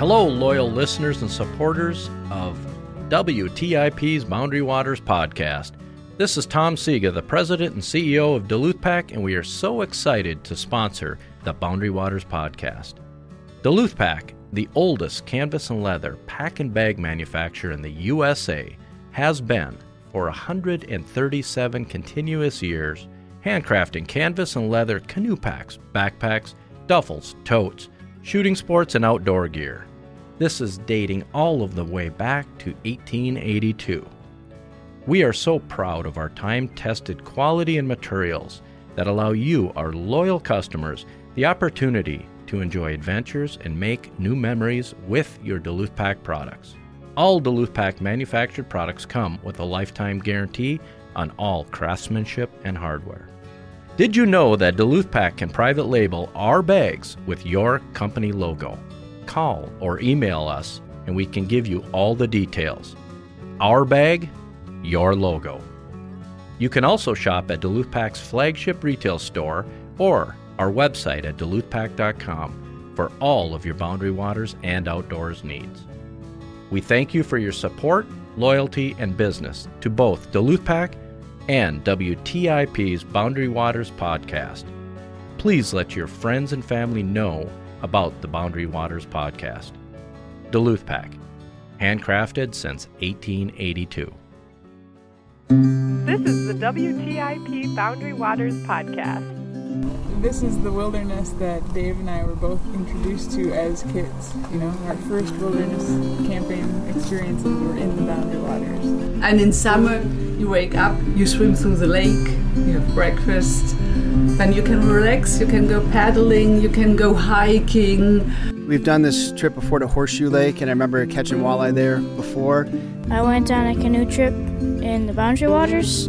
Hello, loyal listeners and supporters of WTIP's Boundary Waters podcast. This is Tom Sega, the president and CEO of Duluth Pack, and we are so excited to sponsor the Boundary Waters podcast. Duluth Pack, the oldest canvas and leather pack and bag manufacturer in the USA, has been for 137 continuous years handcrafting canvas and leather canoe packs, backpacks, duffels, totes, shooting sports, and outdoor gear. This is dating all of the way back to 1882. We are so proud of our time tested quality and materials that allow you, our loyal customers, the opportunity to enjoy adventures and make new memories with your Duluth Pack products. All Duluth Pack manufactured products come with a lifetime guarantee on all craftsmanship and hardware. Did you know that Duluth Pack can private label our bags with your company logo? Call or email us and we can give you all the details. Our bag, your logo. You can also shop at Duluth Pack's flagship retail store or our website at duluthpack.com for all of your Boundary Waters and outdoors needs. We thank you for your support, loyalty, and business to both Duluth Pack and WTIP's Boundary Waters podcast. Please let your friends and family know about the Boundary Waters podcast. Duluth Pack, handcrafted since 1882. This is the WTIP Boundary Waters podcast. This is the wilderness that Dave and I were both introduced to as kids. You know, our first wilderness camping experiences were in the Boundary Waters. And in summer, you wake up, you swim through the lake, you have breakfast, then you can relax, you can go paddling, you can go hiking. We've done this trip before to Horseshoe Lake, and I remember catching walleye there before. I went on a canoe trip in the Boundary Waters,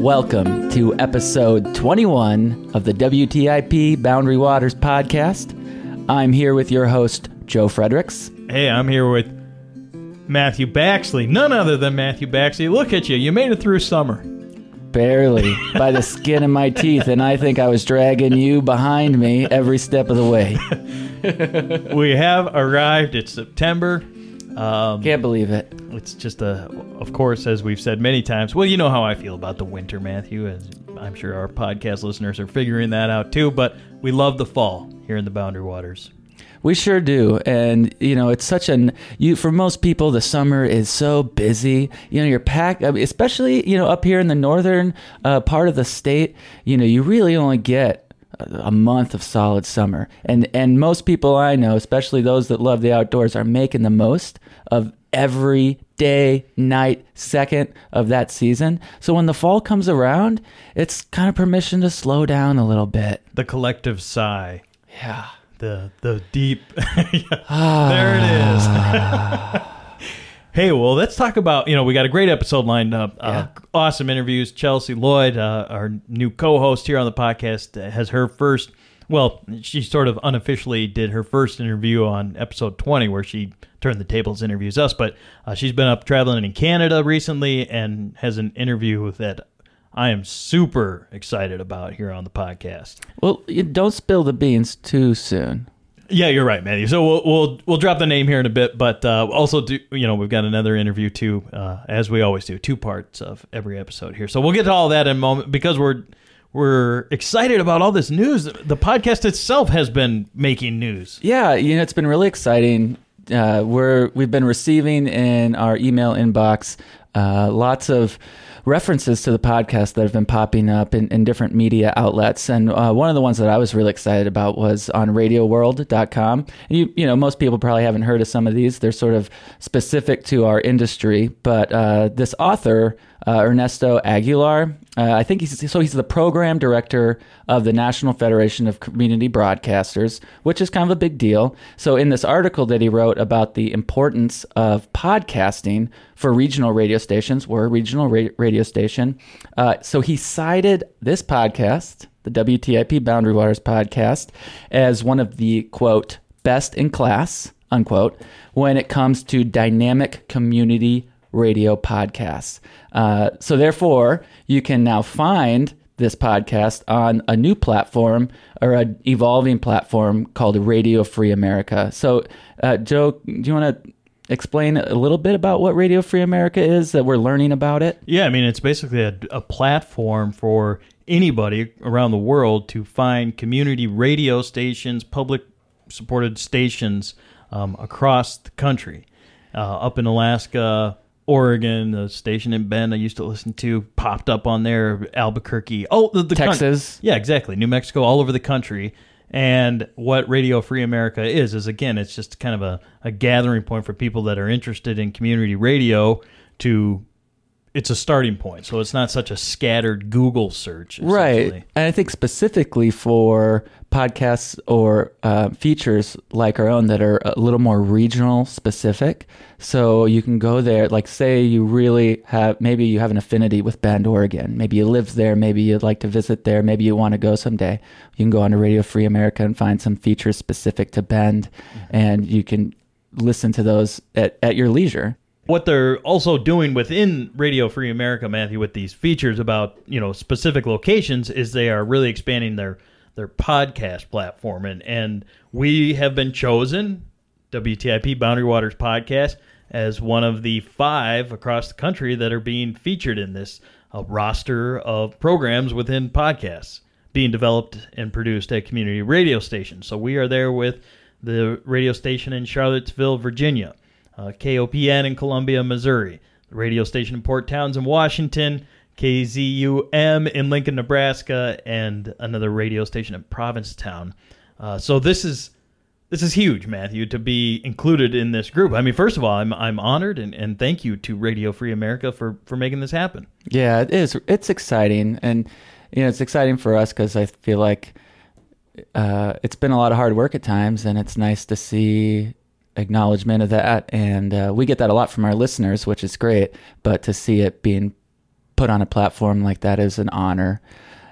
Welcome to episode 21 of the WTIP Boundary Waters podcast. I'm here with your host, Joe Friedrichs. Hey, I'm here with Matthew Baxley. None other than Matthew Baxley. Look at you. You made it through summer. Barely by the skin of my teeth, and I think I was dragging you behind me every step of the way. we have arrived. It's September. Um, Can't believe it. It's just a, of course, as we've said many times. Well, you know how I feel about the winter, Matthew. As I'm sure our podcast listeners are figuring that out too. But we love the fall here in the Boundary Waters. We sure do, and you know it's such an you for most people the summer is so busy. You know you're packed, especially you know up here in the northern uh, part of the state. You know you really only get a month of solid summer, and and most people I know, especially those that love the outdoors, are making the most of every day, night, second of that season. So when the fall comes around, it's kind of permission to slow down a little bit. The collective sigh. Yeah the the deep. there it is. hey, well, let's talk about you know we got a great episode lined up. Uh, yeah. Uh, awesome interviews. Chelsea Lloyd, uh, our new co-host here on the podcast, has her first. Well, she sort of unofficially did her first interview on episode 20, where she turned the tables, interviews us. But uh, she's been up traveling in Canada recently and has an interview that I am super excited about here on the podcast. Well, don't spill the beans too soon. Yeah, you're right, Matthew. So we'll we'll we'll drop the name here in a bit, but uh, also do you know we've got another interview too, uh, as we always do, two parts of every episode here. So we'll get to all that in a moment because we're we're excited about all this news. The podcast itself has been making news. Yeah, you know it's been really exciting. Uh, we're we've been receiving in our email inbox Uh, lots of references to the podcast that have been popping up in, in different media outlets. And uh, one of the ones that I was really excited about was on radioworld.com. And you, you know, most people probably haven't heard of some of these. They're sort of specific to our industry. But uh, this author, uh, Ernesto Aguilar, uh, I think he's so he's the program director of the National Federation of Community Broadcasters, which is kind of a big deal. So in this article that he wrote about the importance of podcasting for regional radio stations, we're a regional ra- radio station. Uh, so he cited this podcast, the WTIP Boundary Waters podcast, as one of the quote best in class unquote when it comes to dynamic community radio podcasts. Uh, so, therefore, you can now find this podcast on a new platform or an evolving platform called Radio Free America. So, uh, Joe, do you want to explain a little bit about what Radio Free America is that we're learning about it? Yeah, I mean, it's basically a, a platform for anybody around the world to find community radio stations, public supported stations um, across the country. Uh, up in Alaska, Oregon, the station in Bend I used to listen to popped up on there. Albuquerque, oh, the, the Texas, yeah, exactly. New Mexico, all over the country. And what Radio Free America is is again, it's just kind of a, a gathering point for people that are interested in community radio to it's a starting point. So it's not such a scattered Google search. Right. And I think specifically for podcasts or uh, features like our own that are a little more regional specific. So you can go there, like, say you really have, maybe you have an affinity with Bend, Oregon. Maybe you live there. Maybe you'd like to visit there. Maybe you want to go someday. You can go on to Radio Free America and find some features specific to Bend, mm-hmm. and you can listen to those at, at your leisure what they're also doing within Radio Free America, Matthew, with these features about you know specific locations, is they are really expanding their their podcast platform, and and we have been chosen WTIP Boundary Waters podcast as one of the five across the country that are being featured in this uh, roster of programs within podcasts being developed and produced at community radio stations. So we are there with the radio station in Charlottesville, Virginia uh, KOPN in Columbia, Missouri, the radio station in Port Townsend, in Washington, KZUM in Lincoln, Nebraska, and another radio station in Provincetown. Uh, so this is this is huge, Matthew, to be included in this group. I mean, first of all, I'm I'm honored and, and thank you to Radio Free America for for making this happen. Yeah, it is. It's exciting, and you know, it's exciting for us because I feel like uh, it's been a lot of hard work at times, and it's nice to see acknowledgement of that, and uh, we get that a lot from our listeners, which is great. But to see it being put on a platform like that is an honor,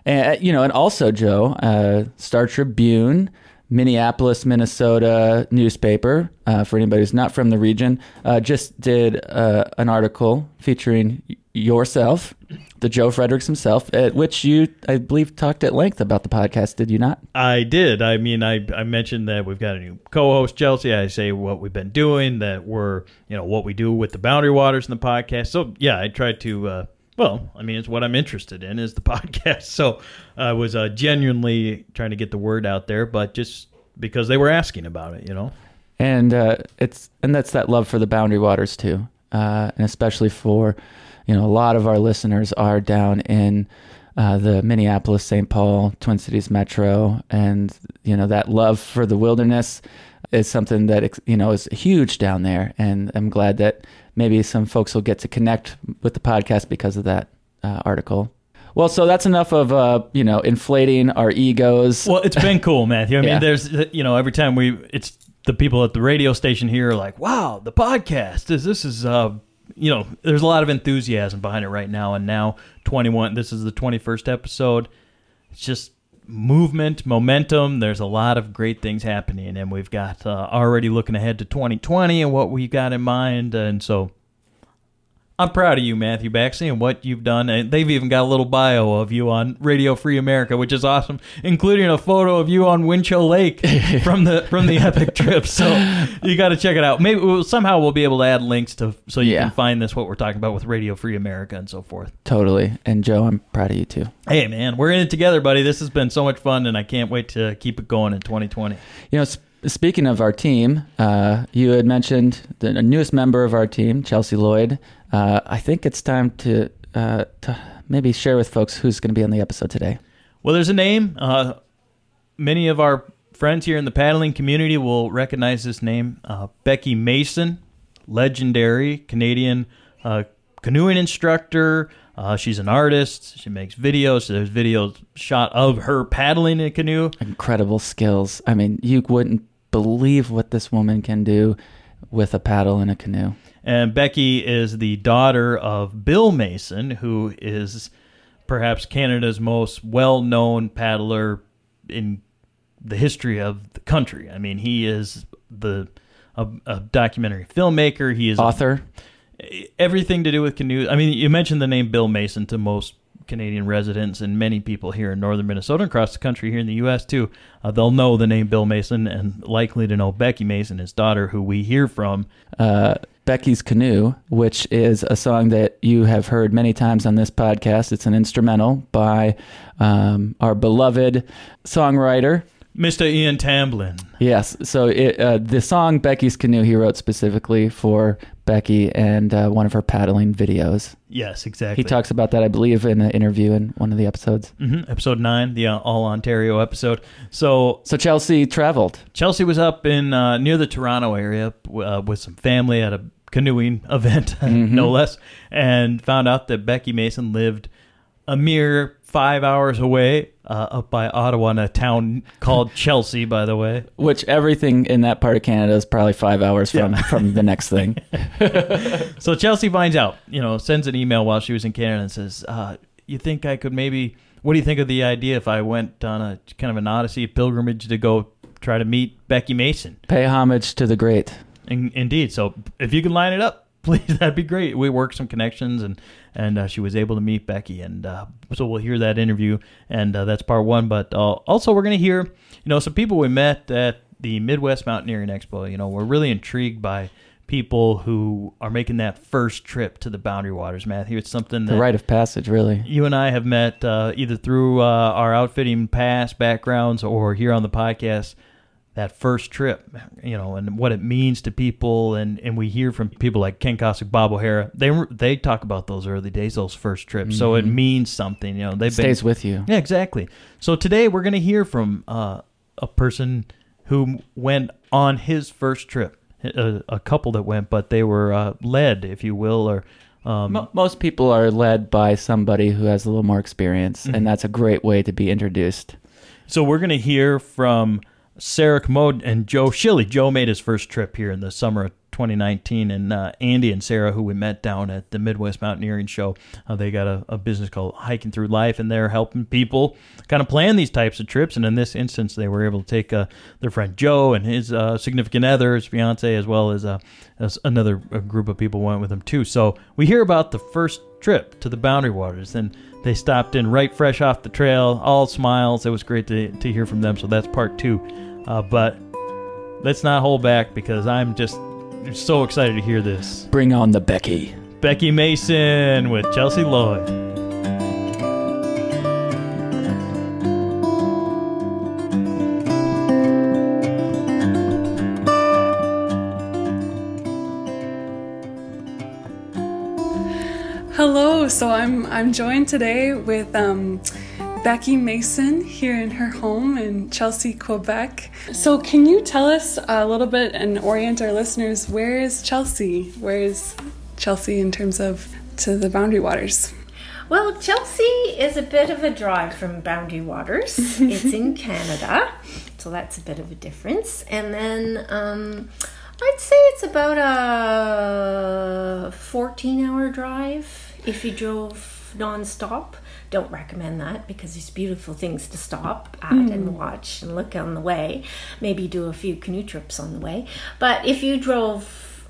and uh, you know, and also Joe, uh, Star Tribune. Minneapolis, Minnesota newspaper, uh, for anybody who's not from the region, uh, just did uh, an article featuring yourself the Joe Friedrichs himself, at which you, I believe, talked at length about the podcast. Did you not? I did. I mean, I, I mentioned that we've got a new co-host, Chelsea. I say what we've been doing, that we're, you know, what we do with the Boundary Waters in the podcast. So yeah, I tried to. Well, I mean, it's what I'm interested in is the podcast. So I was uh, genuinely trying to get the word out there, but just because they were asking about it, you know. And uh, it's and that's that love for the Boundary Waters too, uh, and especially for you know, a lot of our listeners are down in uh, the Minneapolis, St. Paul, Twin Cities metro, and you know that love for the wilderness is something that you know is huge down there. And I'm glad that maybe some folks will get to connect with the podcast because of that uh, article. Well, so that's enough of uh, you know inflating our egos. Well, it's been cool, Matthew. I mean, there's you know every time we it's the people at the radio station here are like, "Wow, the podcast is this is uh, you know, there's a lot of enthusiasm behind it right now. And now, 21, this is the 21st episode. It's just movement, momentum. There's a lot of great things happening. And we've got uh, already looking ahead to 2020 and what we've got in mind. And so I'm proud of you, Matthew Baxley, and what you've done. And they've even got a little bio of you on Radio Free America, which is awesome, including a photo of you on Winchell Lake from the from the epic trip. So you got to check it out. Maybe we'll, somehow we'll be able to add links to so you yeah. can find this what we're talking about with Radio Free America and so forth. Totally. And Joe, I'm proud of you too. Hey man, we're in it together, buddy. This has been so much fun, and I can't wait to keep it going in 2020. You know. Speaking of our team, uh, you had mentioned the newest member of our team, Chelsea Lloyd, uh, I think it's time to uh, to maybe share with folks who's going to be on the episode today. Well, there's a name. Uh, many of our friends here in the paddling community will recognize this name. Uh, Becky Mason, legendary Canadian uh, canoeing instructor. Uh, she's an artist. She makes videos. There's videos shot of her paddling in a canoe. Incredible skills. I mean, you wouldn't believe what this woman can do with a paddle in a canoe. And Becky is the daughter of Bill Mason, who is perhaps Canada's most well known paddler in the history of the country. I mean, he is the a, a documentary filmmaker. He is a- Author. everything to do with canoes. I mean, you mentioned the name Bill Mason to most Canadian residents and many people here in northern Minnesota and across the country here in the U.S. too. Uh, they'll know the name Bill Mason and likely to know Becky Mason, his daughter, who we hear from. uh, Becky's Canoe, which is a song that you have heard many times on this podcast. It's an instrumental by um, our beloved songwriter. Mr. Ian Tamblyn. Yes, so it, uh, the song Becky's Canoe he wrote specifically for Becky and uh, one of her paddling videos. Yes, exactly. He talks about that, I believe, in an interview in one of the episodes. hmm Episode nine, the uh, All Ontario episode. So, so Chelsea traveled. Chelsea was up in uh, near the Toronto area uh, with some family at a canoeing event, no less, and found out that Becky Mason lived a mere five hours away, uh, up by Ottawa, in a town called Chelsea. By the way, Which everything in that part of Canada is probably five hours from, Yeah. from the next thing. so Chelsea finds out, you know, sends an email while she was in Canada and says, uh, "You think I could maybe? What do you think of the idea if I went on a kind of an odyssey pilgrimage to go try to meet Becky Mason?" Pay homage to the great. In, indeed. So if you can line it up, please, that'd be great. We worked some connections, and and uh, she was able to meet Becky, and uh, so we'll hear that interview, and uh, that's part one. But uh, also, we're going to hear, you know, some people we met at the Midwest Mountaineering Expo. You know, we're really intrigued by people who are making that first trip to the Boundary Waters, Matthew. It's something that The rite of passage, really. you and I have met uh, either through uh, our outfitting past backgrounds or here on the podcast. That first trip, you know, and what it means to people, and, and we hear from people like Ken Cossack, Bob O'Hara. They they talk about those early days, those first trips. So it Mhm. means something, you know. Been, Stays with you. yeah, exactly. So today we're going to hear from uh, a person who went on his first trip. A, a couple that went, but they were uh, led, if you will, or um, most people are led by somebody who has a little more experience, Mhm. and that's a great way to be introduced. So we're going to hear from Sarah Commode and Joe Shilly. Joe made his first trip here in the summer of 2019, and uh, Andy and Sarah, who we met down at the Midwest Mountaineering Show, uh, they got a, a business called Hiking Through Life, and they're helping people kind of plan these types of trips. And in this instance, they were able to take uh, their friend Joe and his uh, significant other, his fiance, as well as, uh, as another uh group of people went with them too. So we hear about the first trip to the Boundary Waters, and they stopped in right fresh off the trail, all smiles. It was great to, to hear from them. So that's part two. Uh, but let's not hold back because I'm just so excited to hear this. Bring on the Becky. Becky Mason with Chelsea Lloyd. I'm joined today with um, Becky Mason here in her home in Chelsea, Quebec. So can you tell us a little bit and orient our listeners? Where is Chelsea? Where is Chelsea in terms of to the Boundary Waters? Well, Chelsea is a bit of a drive from Boundary Waters. it's in Canada, so that's a bit of a difference. And then um, I'd say it's about a 14 hour drive if you drove non-stop. Don't recommend that because there's beautiful things to stop at Mm. and watch and look on the way. Maybe do a few canoe trips on the way. But if you drove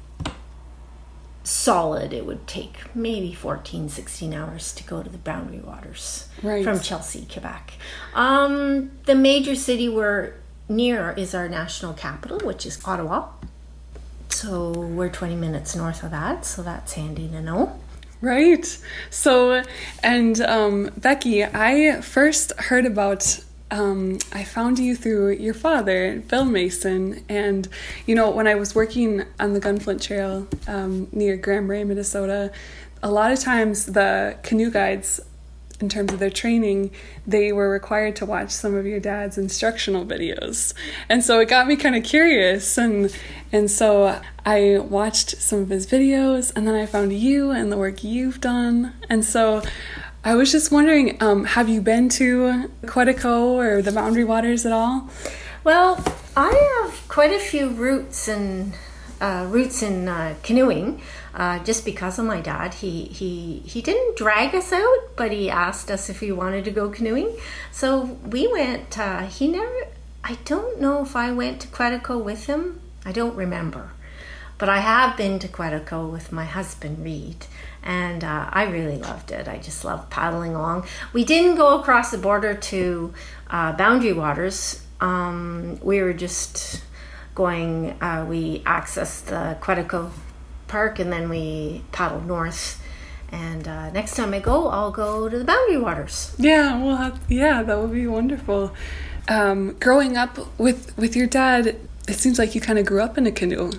solid, it would take maybe 14, 16 hours to go to the Boundary Waters Right. from Chelsea, Quebec. Um, the major city we're near is our national capital, which is Ottawa. So we're 20 minutes north of that, so that's handy to know. Right. So, and um, Becky, I first heard about um, I found you through your father, Bill Mason. And, you know, when I was working on the Gunflint Trail um, near Grand Marais, Minnesota, a lot of times the canoe guides in terms of their training, they were required to watch some of your dad's instructional videos. And so it got me kind of curious and and so I watched some of his videos and then I found you and the work you've done. And so I was just wondering, um, have you been to Quetico or the Boundary Waters at all? Well, I have quite a few roots and uh, roots in uh, canoeing uh, just because of my dad. He, he, he didn't drag us out, but he asked us if we wanted to go canoeing. So we went, uh, he never, I don't know if I went to Quetico with him. I don't remember. But I have been to Quetico with my husband, Reid, and uh, I really loved it. I just loved paddling along. We didn't go across the border to uh, Boundary Waters. Um, we were just going, uh, we accessed the Quetico Park and then we paddled north. And uh, next time I go, I'll go to the Boundary Waters. Yeah, well, have, yeah, that would be wonderful. Um, growing up with with your dad, it seems like you kind of grew up in a canoe.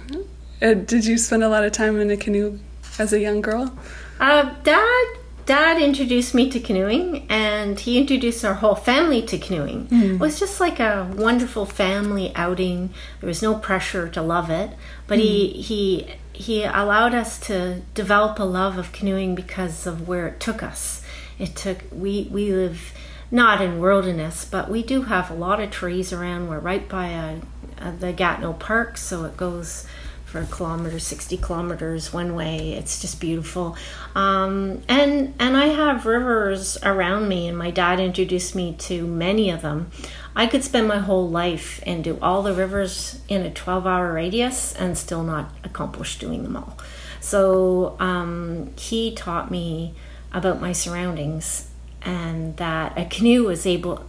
Uh, did you spend a lot of time in a canoe as a young girl? Uh, Dad Dad introduced me to canoeing, and he introduced our whole family to canoeing. Mm. It was just like a wonderful family outing. There was no pressure to love it, but he he he allowed us to develop a love of canoeing because of where it took us. It took we we live not in wilderness, but we do have a lot of trees around. We're right by a, a, the Gatineau Park, so it goes for a kilometer, 60 kilometers one way. It's just beautiful. Um, and and I have rivers around me, and my dad introduced me to many of them. I could spend my whole life and do all the rivers in a 12 hour radius and still not accomplish doing them all. So um, he taught me about my surroundings and that a canoe was able,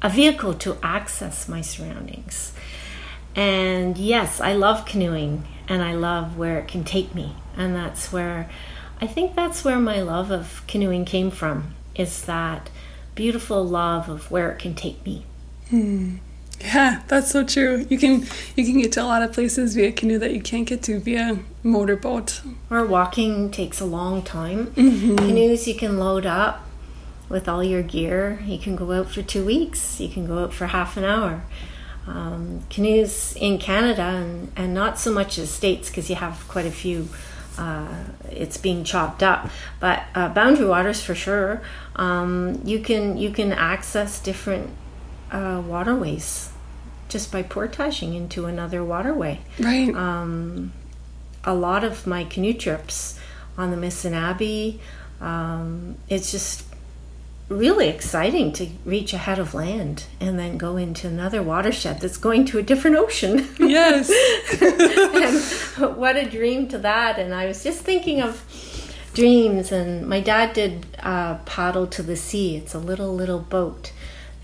a vehicle to access my surroundings. And yes, I love canoeing and I love where it can take me. And that's where I think that's where my love of canoeing came from is that beautiful love of where it can take me. Hmm. Yeah, that's so true. You can you can get to a lot of places via canoe that you can't get to via motorboat. Or walking takes a long time. Mhm. Canoes you can load up with all your gear. You can go out for two weeks. You can go out for half an hour. Um, canoes in Canada and, and not so much as states because you have quite a few. Uh, it's being chopped up, but uh, boundary waters for sure. Um, you can you can access different uh, waterways just by portaging into another waterway. Right. Um, a lot of my canoe trips on the Missinaibi, um, it's just really exciting to reach a head of land and then go into another watershed that's going to a different ocean. Yes. and what a dream to that. And I was just thinking of dreams, and my dad did uh, Paddle to the Sea. It's a little, little boat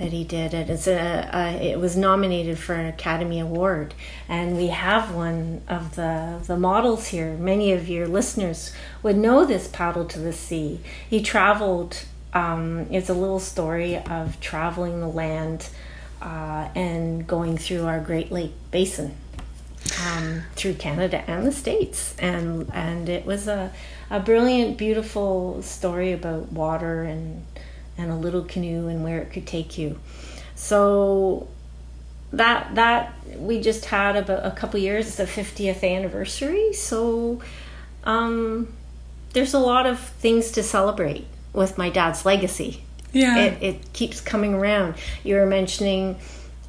that he did. It's a, a it was nominated for an academy award. And we have one of the the models here. Many of your listeners would know this paddle to the sea. He traveled um, it's a little story of traveling the land uh, and going through our great lake basin um, through Canada and the States. And and it was a, a brilliant, beautiful story about water and and a little canoe and where it could take you. So that that we just had about a couple years, it's the 50th anniversary. So um, there's a lot of things to celebrate with my dad's legacy. Yeah. It, it keeps coming around. You were mentioning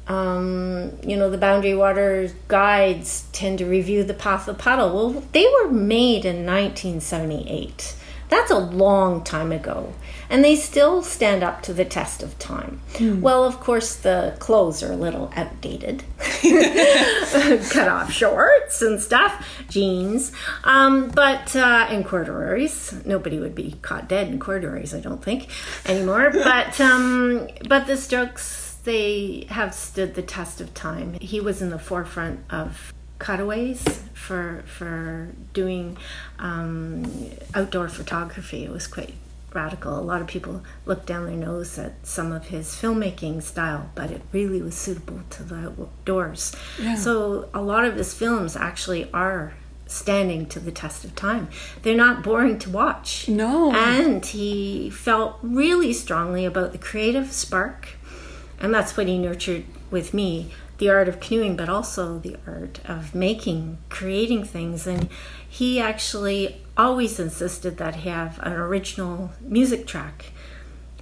um, you know, the Boundary Waters guides tend to review the path of paddle. Well, they were made in 1978. That's a long time ago. And they still stand up to the test of time. Hmm. Well, of course, the clothes are a little outdated. Cut off shorts and stuff, jeans. Um, but, uh, and corduroys. Nobody would be caught dead in corduroys, I don't think, anymore. but, um, but the strokes they have stood the test of time. He was in the forefront of cutaways for for doing um, outdoor photography. It was quite radical. A lot of people look down their nose at some of his filmmaking style, but it really was suitable to the outdoors. Yeah. So a lot of his films actually are standing to the test of time. They're not boring to watch. No. And he felt really strongly about the creative spark. And that's what he nurtured with me the art of canoeing, but also the art of making, creating things. And he actually always insisted that he have an original music track.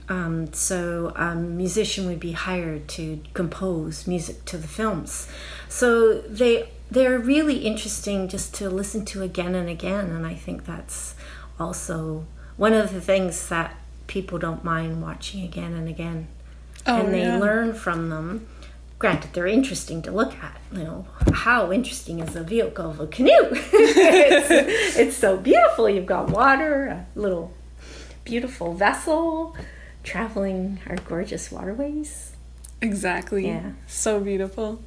Um, so a musician would be hired to compose music to the films. So they they're really interesting just to listen to again and again, and I think that's also one of the things that people don't mind watching again and again, Oh, and they yeah. learn from them. Granted, they're interesting to look at. You know, how interesting is the vehicle of a canoe? it's, it's so beautiful. You've got water, a little beautiful vessel traveling our gorgeous waterways. Exactly. Yeah. So beautiful.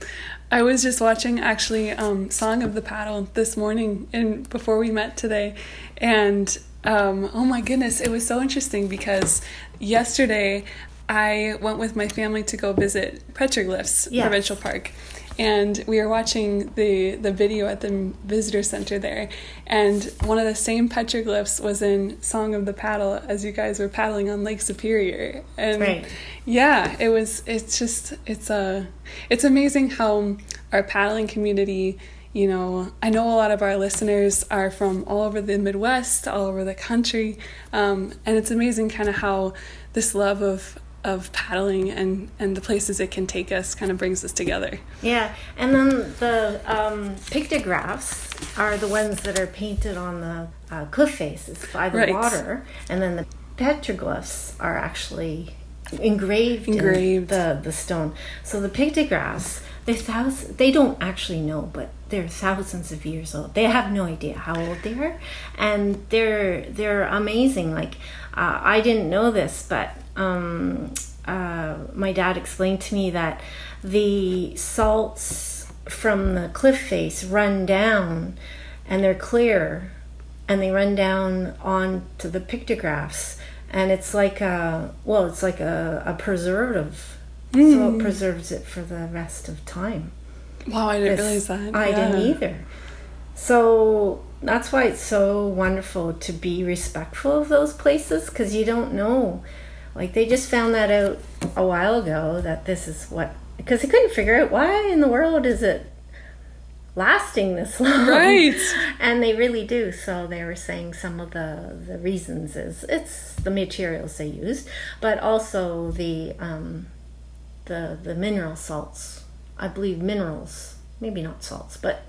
I was just watching actually um, Song of the Paddle this morning and before we met today. And um, oh my goodness, it was so interesting because yesterday I went with my family to go visit Petroglyphs Yes. Provincial Park. And we were watching the, the video at the visitor center there. And one of the same petroglyphs was in Song of the Paddle as you guys were paddling on Lake Superior. And Right. yeah, it was. It's just. It's a. It's amazing how our paddling community. You know, I know a lot of our listeners are from all over the Midwest, all over the country, um, and it's amazing kind of how this love of of paddling and and the places it can take us kind of brings us together. Yeah, and then the um, pictographs are the ones that are painted on the uh, cliff faces by the Right. water, and then the petroglyphs are actually engraved, Engraved. in the the stone. So the pictographs, thousands. They don't actually know, but they're thousands of years old. They have no idea how old they are, and they're they're amazing. Like uh, I didn't know this, but um, uh, my dad explained to me that the salts from the cliff face run down, and they're clear, and they run down onto the pictographs, and it's like a well, it's like a, a preservative. So Mm. it preserves it for the rest of time. Wow, I didn't realize that. I didn't either. So that's why it's so wonderful to be respectful of those places because you don't know. Like they just found that out a while ago that this is what because they couldn't figure out why in the world is it lasting this long? Right. and they really do. So they were saying some of the the reasons is it's the materials they used but also the um the the mineral salts. I believe minerals maybe not salts but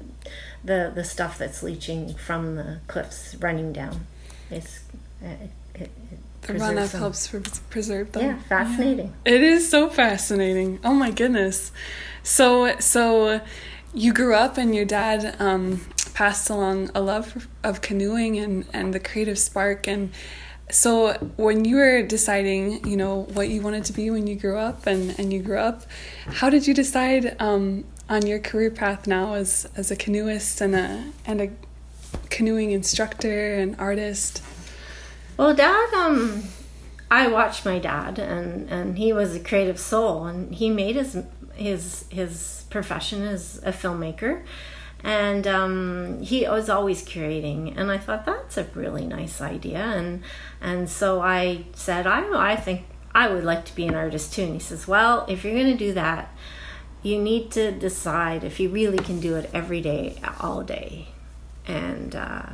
the the stuff that's leaching from the cliffs running down. Is it, it, it The runoff them. helps pres- preserve them. yeah fascinating It is so fascinating. Oh my goodness. So so you grew up and your dad um, passed along a love of canoeing and, and the creative spark and so when you were deciding, you know, what you wanted to be when you grew up and, and you grew up, how did you decide um, on your career path now as, as a canoeist and a and a canoeing instructor and artist? Well, Dad, um, I watched my dad, and and he was a creative soul, and he made his his his profession as a filmmaker, and um, he was always curating, and I thought that's a really nice idea, and and so I said, I I think I would like to be an artist too, and he says, well, if you're to do that, you need to decide if you really can do it every day, all day, and. Uh,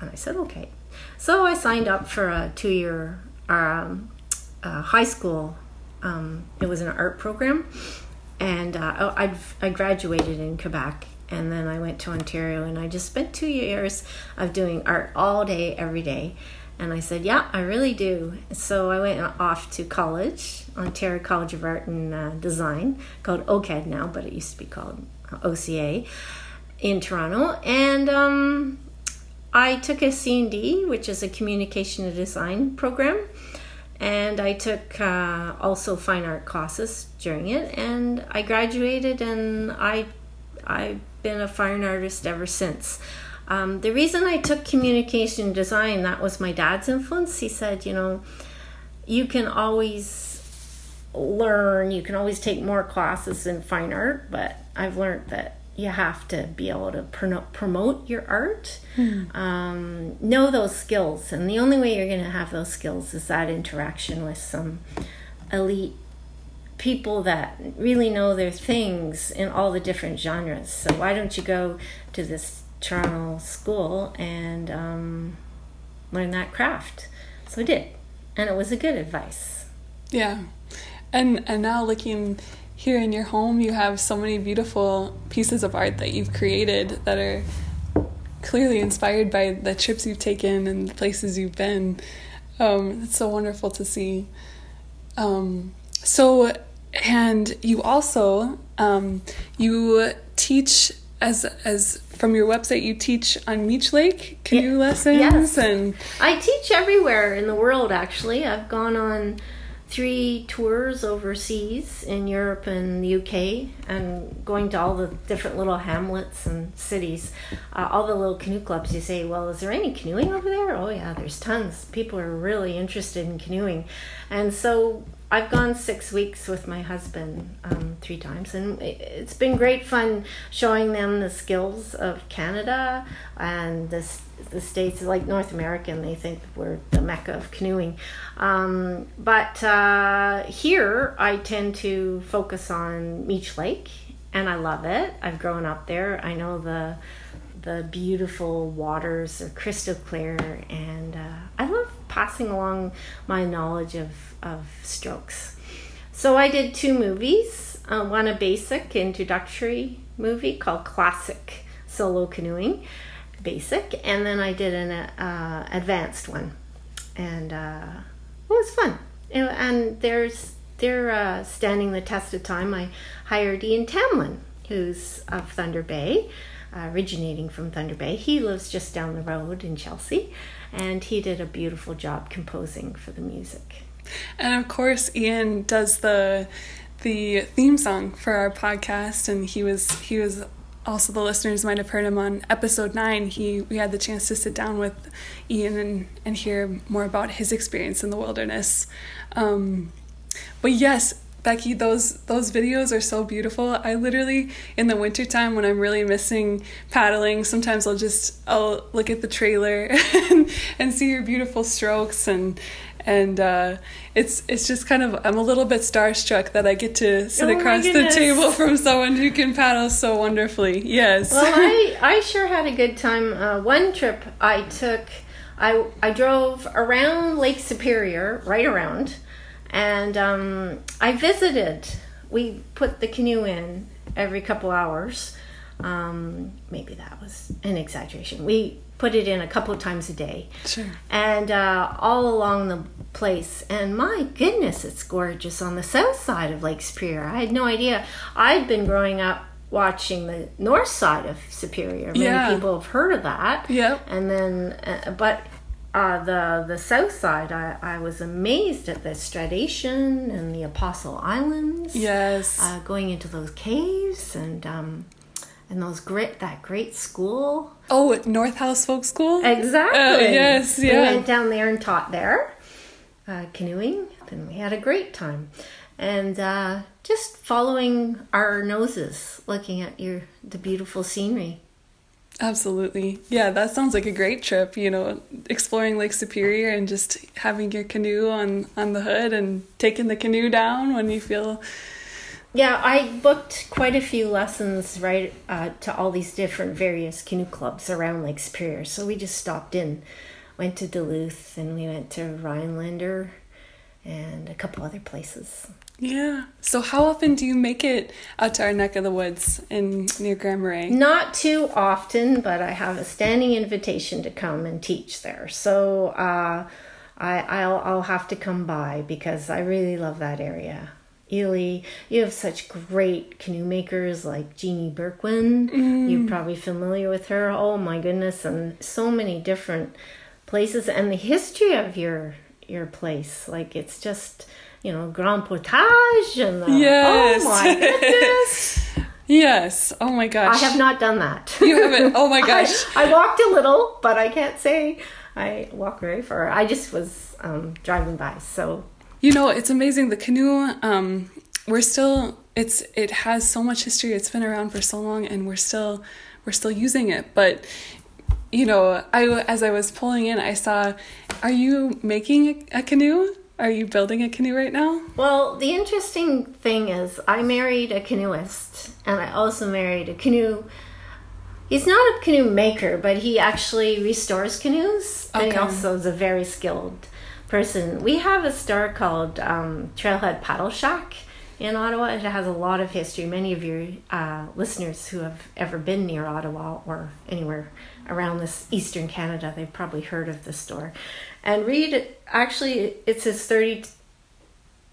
and I said, okay. So I signed up for a two year um, uh, high school. Um, it was an art program. And uh, I, I graduated in Quebec. And then I went to Ontario and I just spent two years of doing art all day, every day. And I said, yeah, I really do. So I went off to college, Ontario College of Art and uh, Design, called OCAD now, but it used to be called OCA in Toronto. And um, I took a C&D, which is a communication and design program, and I took uh, also fine art classes during it, and I graduated, and I I've been a fine artist ever since. Um, the reason I took communication design, that was my dad's influence. He said, you know, you can always learn, you can always take more classes in fine art, but I've learned that you have to be able to pro- promote your art, um, know those skills. And the only way you're going to have those skills is that interaction with some elite people that really know their things in all the different genres. So why don't you go to this Toronto school and um, learn that craft? So I did, and it was a good advice. Yeah. And and now looking here in your home, you have so many beautiful pieces of art that you've created that are clearly inspired by the trips you've taken and the places you've been. Um, it's so wonderful to see. Um, so, and you also um, you teach as as from your website. You teach on Meech Lake canoe lessons, Yes. and I teach everywhere in the world, actually. I've gone on three tours overseas in Europe and the UK and going to all the different little hamlets and cities, uh, all the little canoe clubs. You say, Well, is there any canoeing over there? Oh, yeah, there's tons. People are really interested in canoeing. And so I've gone six weeks with my husband um, three times, and it- it's been great fun showing them the skills of Canada and the, the states like North America, and they think we're the mecca of canoeing. Um, but uh, here, I tend to focus on Meech Lake, and I love it. I've grown up there. I know the the beautiful waters are crystal clear, and uh, I love passing along my knowledge of, of strokes. So I did two movies. Uh, one a basic introductory movie called Classic Solo Canoeing, basic, and then I did an uh, advanced one, and uh, it was fun. And, and there's they're uh, standing the test of time. I hired Ian Tamblyn, who's of Thunder Bay, uh, originating from Thunder Bay. He lives just down the road in Chelsea, and he did a beautiful job composing for the music. And of course, Ian does the the theme song for our podcast, and he was he was also the listeners might have heard him on episode nine. He we had the chance to sit down with Ian and and hear more about his experience in the wilderness. Um, but yes. Becky, those those videos are so beautiful. I literally in the wintertime when I'm really missing paddling, sometimes I'll just I'll look at the trailer and, and see your beautiful strokes and and uh, it's it's just kind of I'm a little bit starstruck that I get to sit Oh across the table from someone who can paddle so wonderfully. Yes. Well, I, I sure had a good time. Uh, one trip I took, I, I drove around Lake Superior, right around, and um, I visited. We put the canoe in every couple hours. Um, maybe that was an exaggeration. We put it in a couple times a day. Sure. And uh, all along the place. And my goodness, it's gorgeous on the south side of Lake Superior. I had no idea. I'd been growing up watching the north side of Superior. Many Yeah. people have heard of that. Yep. And then, uh, but uh, the the south side, I, I was amazed at the Stradation and the Apostle Islands. Yes. Uh, going into those caves and um, and those great that great school. Oh, North House Folk School. Exactly. Oh, yes. We went down there and taught there, uh, canoeing, and we had a great time. And uh, just following our noses, looking at your the beautiful scenery. Absolutely. Yeah, that sounds like a great trip, you know, exploring Lake Superior and just having your canoe on on the hood and taking the canoe down when you feel Yeah, I booked quite a few lessons right uh, to all these different various canoe clubs around Lake Superior. So we just stopped in, went to Duluth, and we went to Rhinelander, and a couple other places. Yeah. So how often do you make it out to our neck of the woods in near Grand Marais? Not too often, but I have a standing invitation to come and teach there. So uh, I, I'll, I'll have to come by because I really love that area. Ely, you have such great canoe makers like Jeanne Bourquin. You're probably familiar with her. Oh my goodness, and so many different places and the history of your your place. Like it's just you know Grand Portage and the, Yes. oh my goodness. Yes. Oh my gosh. I have not done that. You haven't. Oh my gosh. I, I walked a little, but I can't say I walked very far. I just was um, driving by. So You know, it's amazing. The canoe, um, we're still. It's it has so much history. It's been around for so long, and we're still we're still using it. But you know, I as I was pulling in, I saw. Are you making a, a canoe? Are you building a canoe right now? Well, the interesting thing is, I married a canoeist, and I also married a canoe. He's not a canoe maker, but he actually restores canoes, and he also is a very skilled person. We have a store called um, Trailhead Paddle Shack in Ottawa. It has a lot of history. Many of your uh, listeners who have ever been near Ottawa or anywhere around this eastern Canada, they've probably heard of the store. And Reid, actually, it's his 30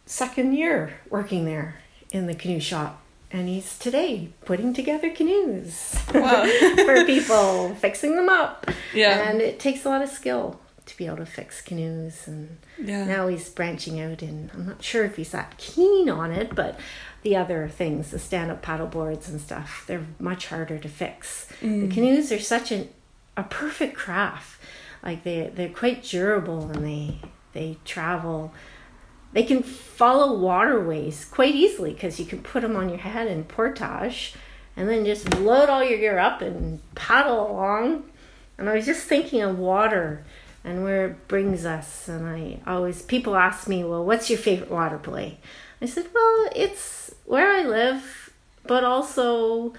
second year working there in the canoe shop. And he's today putting together canoes for people, fixing them up. Yeah. And it takes a lot of skill to be able to fix canoes. And Yeah. now he's branching out, and I'm not sure if he's that keen on it, but the other things, the stand up paddle boards and stuff, they're much harder to fix. Mm. The canoes are such an, a perfect craft. Like they, they're quite durable and they, they travel they can follow waterways quite easily because you can put them on your head in portage and then just load all your gear up and paddle along. And I was just thinking of water and where it brings us. And I always, people ask me, well, what's your favorite water play? I said, well, it's where I live, but also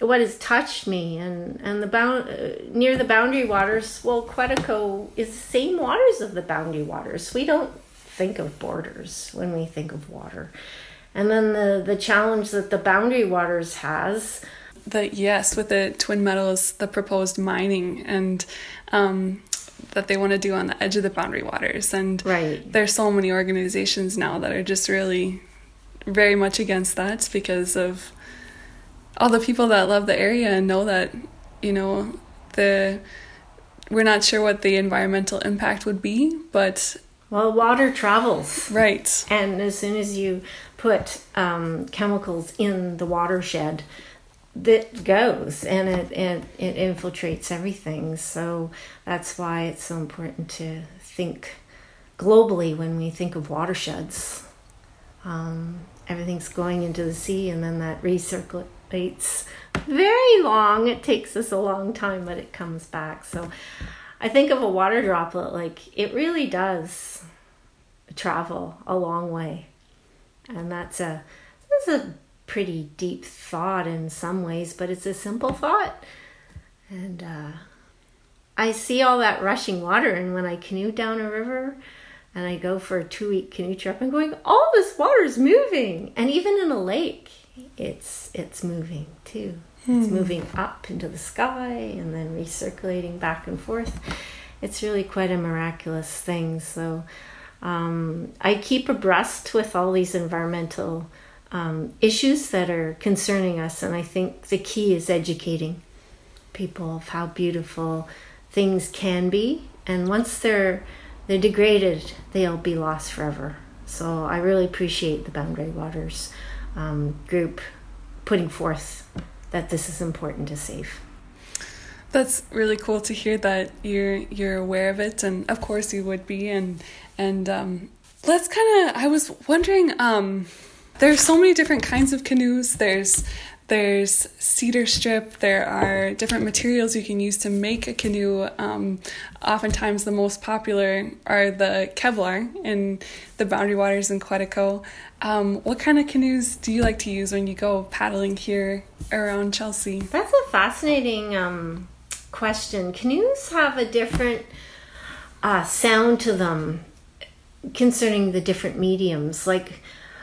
what has touched me and and the bound uh, near the boundary waters well quetico is the same waters of the boundary waters. We don't think of borders when we think of water. And then the the challenge that the boundary waters has the yes with the twin metals the proposed mining and um, that they want to do on the edge of the boundary waters. And right. there's so many organizations now that are just really very much against that because of all the people that love the area and know that you know the we're not sure what the environmental impact would be but well water travels. Right. And as soon as you put um, chemicals in the watershed that goes and it, it it infiltrates everything. So that's why it's so important to think globally when we think of watersheds. Um, everything's going into the sea and then that recirculates very long. It takes us a long time but it comes back. So i think of a water droplet like it really does travel a long way. And that's a that's a pretty deep thought in some ways but it's a simple thought. And uh, i see all that rushing water and when i canoe down a river and i go for a two week canoe trip i'm going all this water is moving. And even in a lake it's it's moving too it's Hmm. moving up into the sky and then recirculating back and forth it's really quite a miraculous thing so um, I keep abreast with all these environmental um, issues that are concerning us, and I think the key is educating people of how beautiful things can be. And once they're they're degraded, they'll be lost forever. So I really appreciate the Boundary Waters um, group putting forth that this is important to save. That's really cool to hear that you're you're aware of it, and of course you would be. And and um, let's kind of. I was wondering. Um, there's so many different kinds of canoes. There's there's cedar strip. There are different materials you can use to make a canoe. Um, oftentimes, the most popular are the Kevlar in the Boundary Waters in Quetico. Um, what kind of canoes do you like to use when you go paddling here around Chelsea? That's a fascinating um, question. Canoes have a different uh, sound to them concerning the different mediums. Like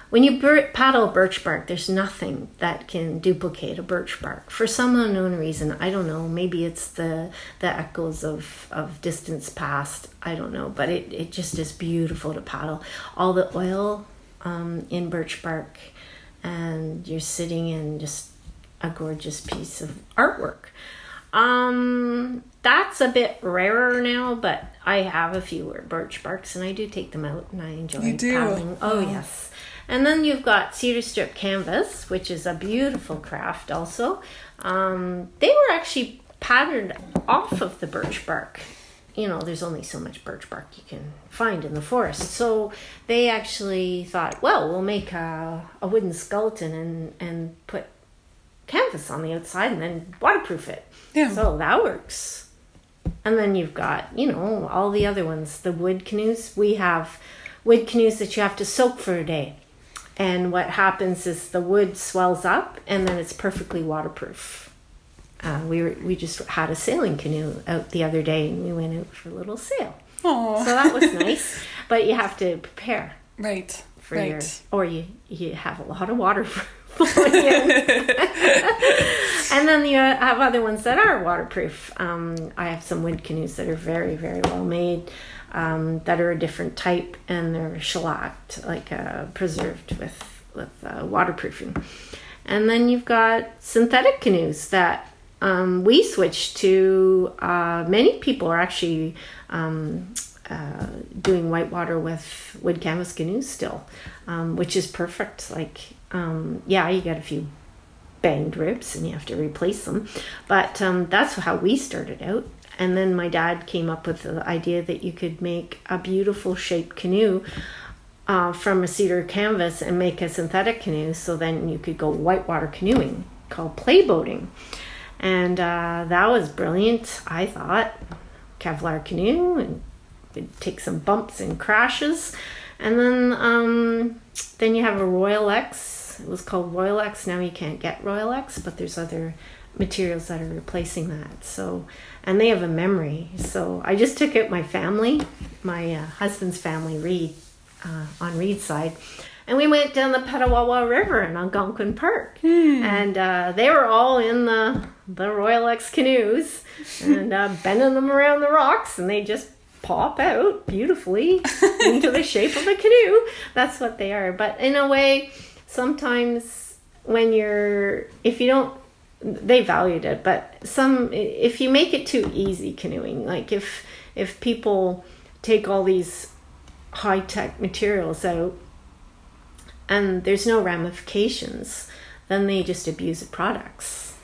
when you bir- paddle birch bark, there's nothing that can duplicate a birch bark for some unknown reason. I don't know. Maybe it's the the echoes of of distance past. I don't know, but it it just is beautiful to paddle. All the oil um, in birch bark, and you're sitting in just a gorgeous piece of artwork. Um, that's a bit rarer now, but I have a few birch barks, and I do take them out, and I enjoy You do? paddling. Oh Wow. yes. And then you've got cedar strip canvas, which is a beautiful craft. Also, um, they were actually patterned off of the birch bark. You know, there's only so much birch bark you can find in the forest. So they actually thought, well, we'll make a, a wooden skeleton and, and put canvas on the outside and then waterproof it. Yeah. So that works. And then you've got, you know, all the other ones, the wood canoes. We have wood canoes that you have to soak for a day. And what happens is the wood swells up and then it's perfectly waterproof. Uh, we were, we just had a sailing canoe out the other day and we went out for a little sail. Aw. So that was nice. But you have to prepare Right. for right. your or you you have a lot of water flowing in. and then you have other ones that are waterproof. Um, I have some wood canoes that are very very well made. Um, that are a different type and they're shellacked, like uh, preserved with with uh, waterproofing. And then you've got synthetic canoes that um, we switched to. Uh, many people are actually um, uh, doing whitewater with wood canvas canoes still, um, which is perfect. Like, um, yeah, you get a few banged ribs and you have to replace them, but um, that's how we started out. And then my dad came up with the idea that you could make a beautiful shaped canoe uh, from a cedar canvas and make a synthetic canoe. So then you could go whitewater canoeing called play boating. And uh, that was brilliant, I thought. Kevlar canoe and would take some bumps and crashes. And then um, then you have a Royalex. It was called Royalex. Now you can't get Royalex, but there's other materials that are replacing that. So, and they have a memory. So I just took out my family, my uh, husband's family, Reid, uh, on Reid's side, and we went down the Petawawa River in Algonquin Park, and uh, they were all in the the Royalex canoes and uh, bending them around the rocks, and they just pop out beautifully into the shape of a canoe. That's what they are. But in a way, sometimes when you're if you don't they valued it but some if you make it too easy canoeing like if if people take all these high tech materials out and there's no ramifications then they just abuse the products.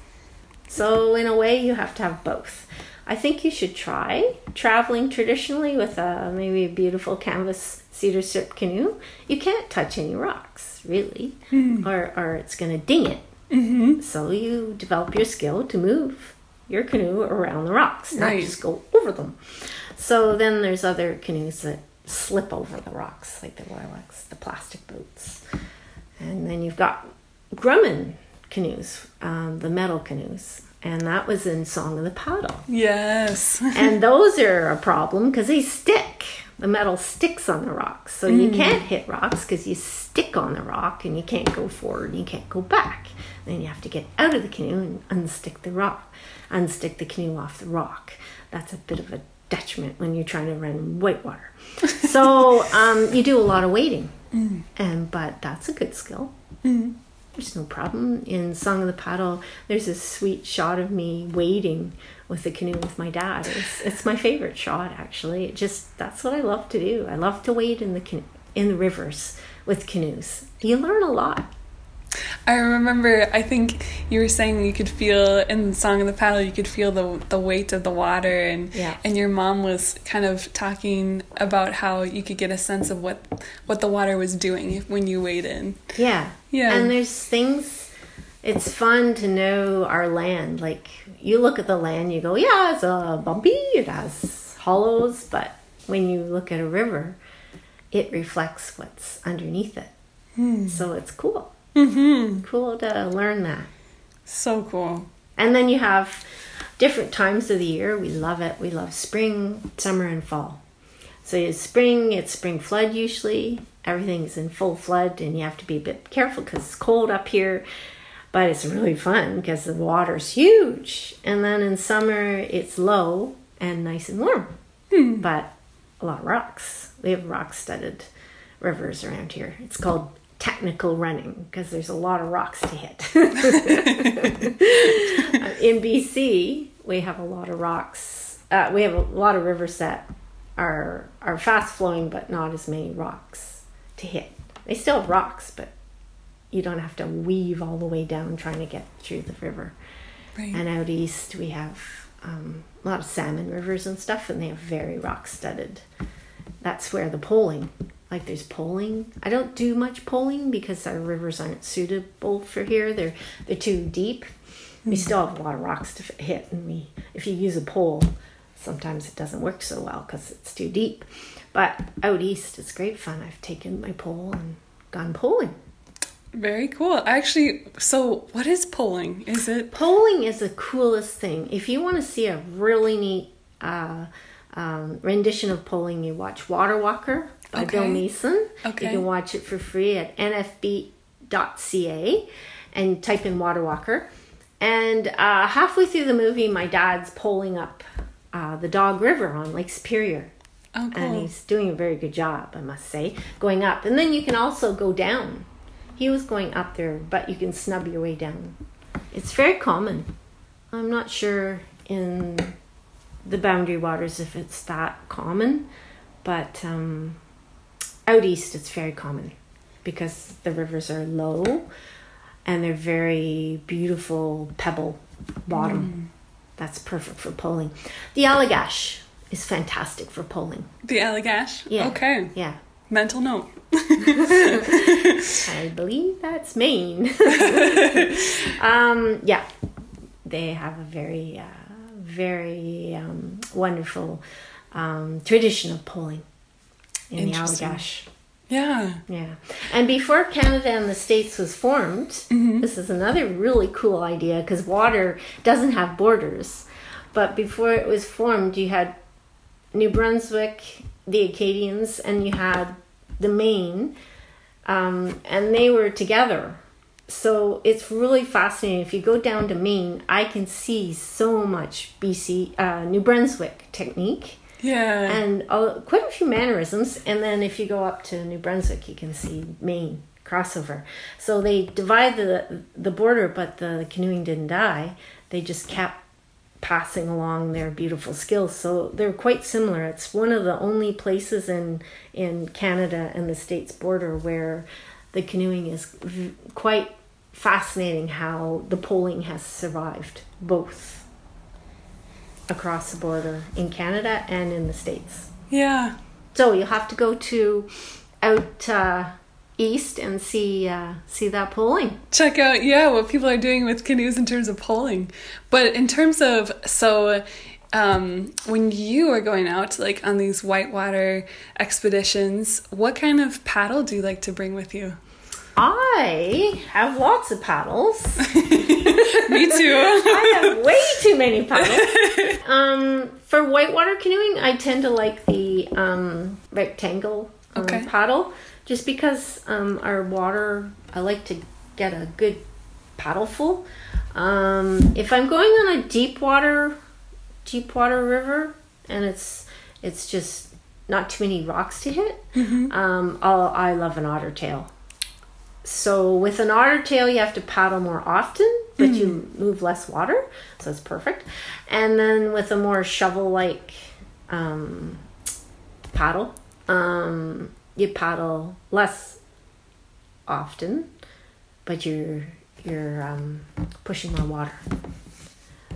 So in a way you have to have both. I think you should try traveling traditionally with a maybe a beautiful canvas cedar strip canoe you can't touch any rocks really or or it's going to ding it so you develop your skill to move your canoe around the rocks, not just go over them. So then there's other canoes that slip over the rocks, like the X, the plastic boats. And then you've got Grumman canoes, um, the metal canoes. And that was in Song of the Paddle. Yes. and those are a problem because they stick. The metal sticks on the rocks. So you Mm. can't hit rocks because you stick on the rock and you can't go forward and you can't go back. Then you have to get out of the canoe and unstick the rock, unstick the canoe off the rock. That's a bit of a detriment when you're trying to run whitewater. so um, you do a lot of wading, Mm. and but that's a good skill. Mm. There's no problem. In Song of the Paddle, there's a sweet shot of me wading with the canoe with my dad. It's, it's my favorite shot, actually. It just that's what I love to do. I love to wade in the canoe, in the rivers with canoes. You learn a lot. I remember. I think you were saying you could feel in the song of the paddle. You could feel the the weight of the water, and Yeah. and your mom was kind of talking about how you could get a sense of what what the water was doing when you weighed in. Yeah. Yeah. And there's things it's fun to know our land. Like you look at the land, you go, Yeah, it's uh, bumpy, it has hollows, but when you look at a river, it reflects what's underneath it. Hmm. So it's cool. Mm-hmm. Cool to learn that. So cool. And then you have different times of the year. We love it. We love spring, summer, and fall. So it's spring, it's spring flood usually. Everything's in full flood, and you have to be a bit careful because it's cold up here. But it's really fun because the water's huge. And then in summer, it's low and nice and warm. But a lot of rocks. We have rock studded rivers around here. It's called technical running because there's a lot of rocks to hit. in BC, we have a lot of rocks. Uh, we have a lot of rivers that are are fast flowing, but not as many rocks to hit. They still have rocks, but you don't have to weave all the way down trying to get through the river. Right. And out east, we have um, a lot of salmon rivers and stuff, and they are very rock studded. That's where the poling, like there's poling. I don't do much poling because our rivers aren't suitable for here. They're they're too deep. We still have a lot of rocks to hit, and we if you use a pole, sometimes it doesn't work so well because it's too deep. But out east, it's great fun. I've taken my pole and gone poling. Very cool. Actually, so what is poling? Is it Poling is the coolest thing. If you want to see a really neat uh, um, rendition of poling, you watch Water Walker by Bill Mason. Okay. You can watch it for free at nfb.ca and type in Water Walker. And uh, halfway through the movie, my dad's poling up uh, the Dog River on Lake Superior. Oh, And he's doing a very good job, I must say, going up. And then you can also go down. He was going up there, but you can snub your way down. It's very common. I'm not sure in the boundary waters if it's that common, but um, out east it's very common because the rivers are low and they're very beautiful pebble bottom. That's perfect for poling. The Allagash is fantastic for poling. the Allagash? Yeah. Okay. Yeah. Mental note. I believe that's Maine. um, yeah, they have a very, uh, very um, wonderful um, tradition of poling in the. Allagash. Yeah. Yeah. And before Canada and the States was formed, this is another really cool idea because water doesn't have borders. But before it was formed, you had New Brunswick, the Acadians, and you had the main, um, and they were together. So it's really fascinating. If you go down to Maine, I can see so much BC, uh, New Brunswick technique Yeah. and uh, quite a few mannerisms. And then if you go up to New Brunswick, you can see Maine crossover. So they divide the the border, but the canoeing didn't die. They just kept passing along their beautiful skills. So they're quite similar. It's one of the only places in in Canada and the states border where the canoeing is v- quite fascinating how the poling has survived both across the border in Canada and in the States. yeah. So you'll have to go to out uh, east and see uh, see that poling. check out yeah what people are doing with canoes in terms of poling but in terms of so um, when you are going out like on these whitewater expeditions what kind of paddle do you like to bring with you I have lots of paddles. me too I have way too many paddles. Um, for whitewater canoeing, I tend to like the um, rectangle um, Okay. paddle, just because um, our water. I like to get a good paddle full. Um, if I'm going on a deep water, deep water river, and it's it's just not too many rocks to hit, um, I'll, I love an otter tail. So with an otter tail, you have to paddle more often, but you move less water, so it's perfect. And then with a more shovel-like um, paddle, um, you paddle less often, but you're you're um, pushing more water.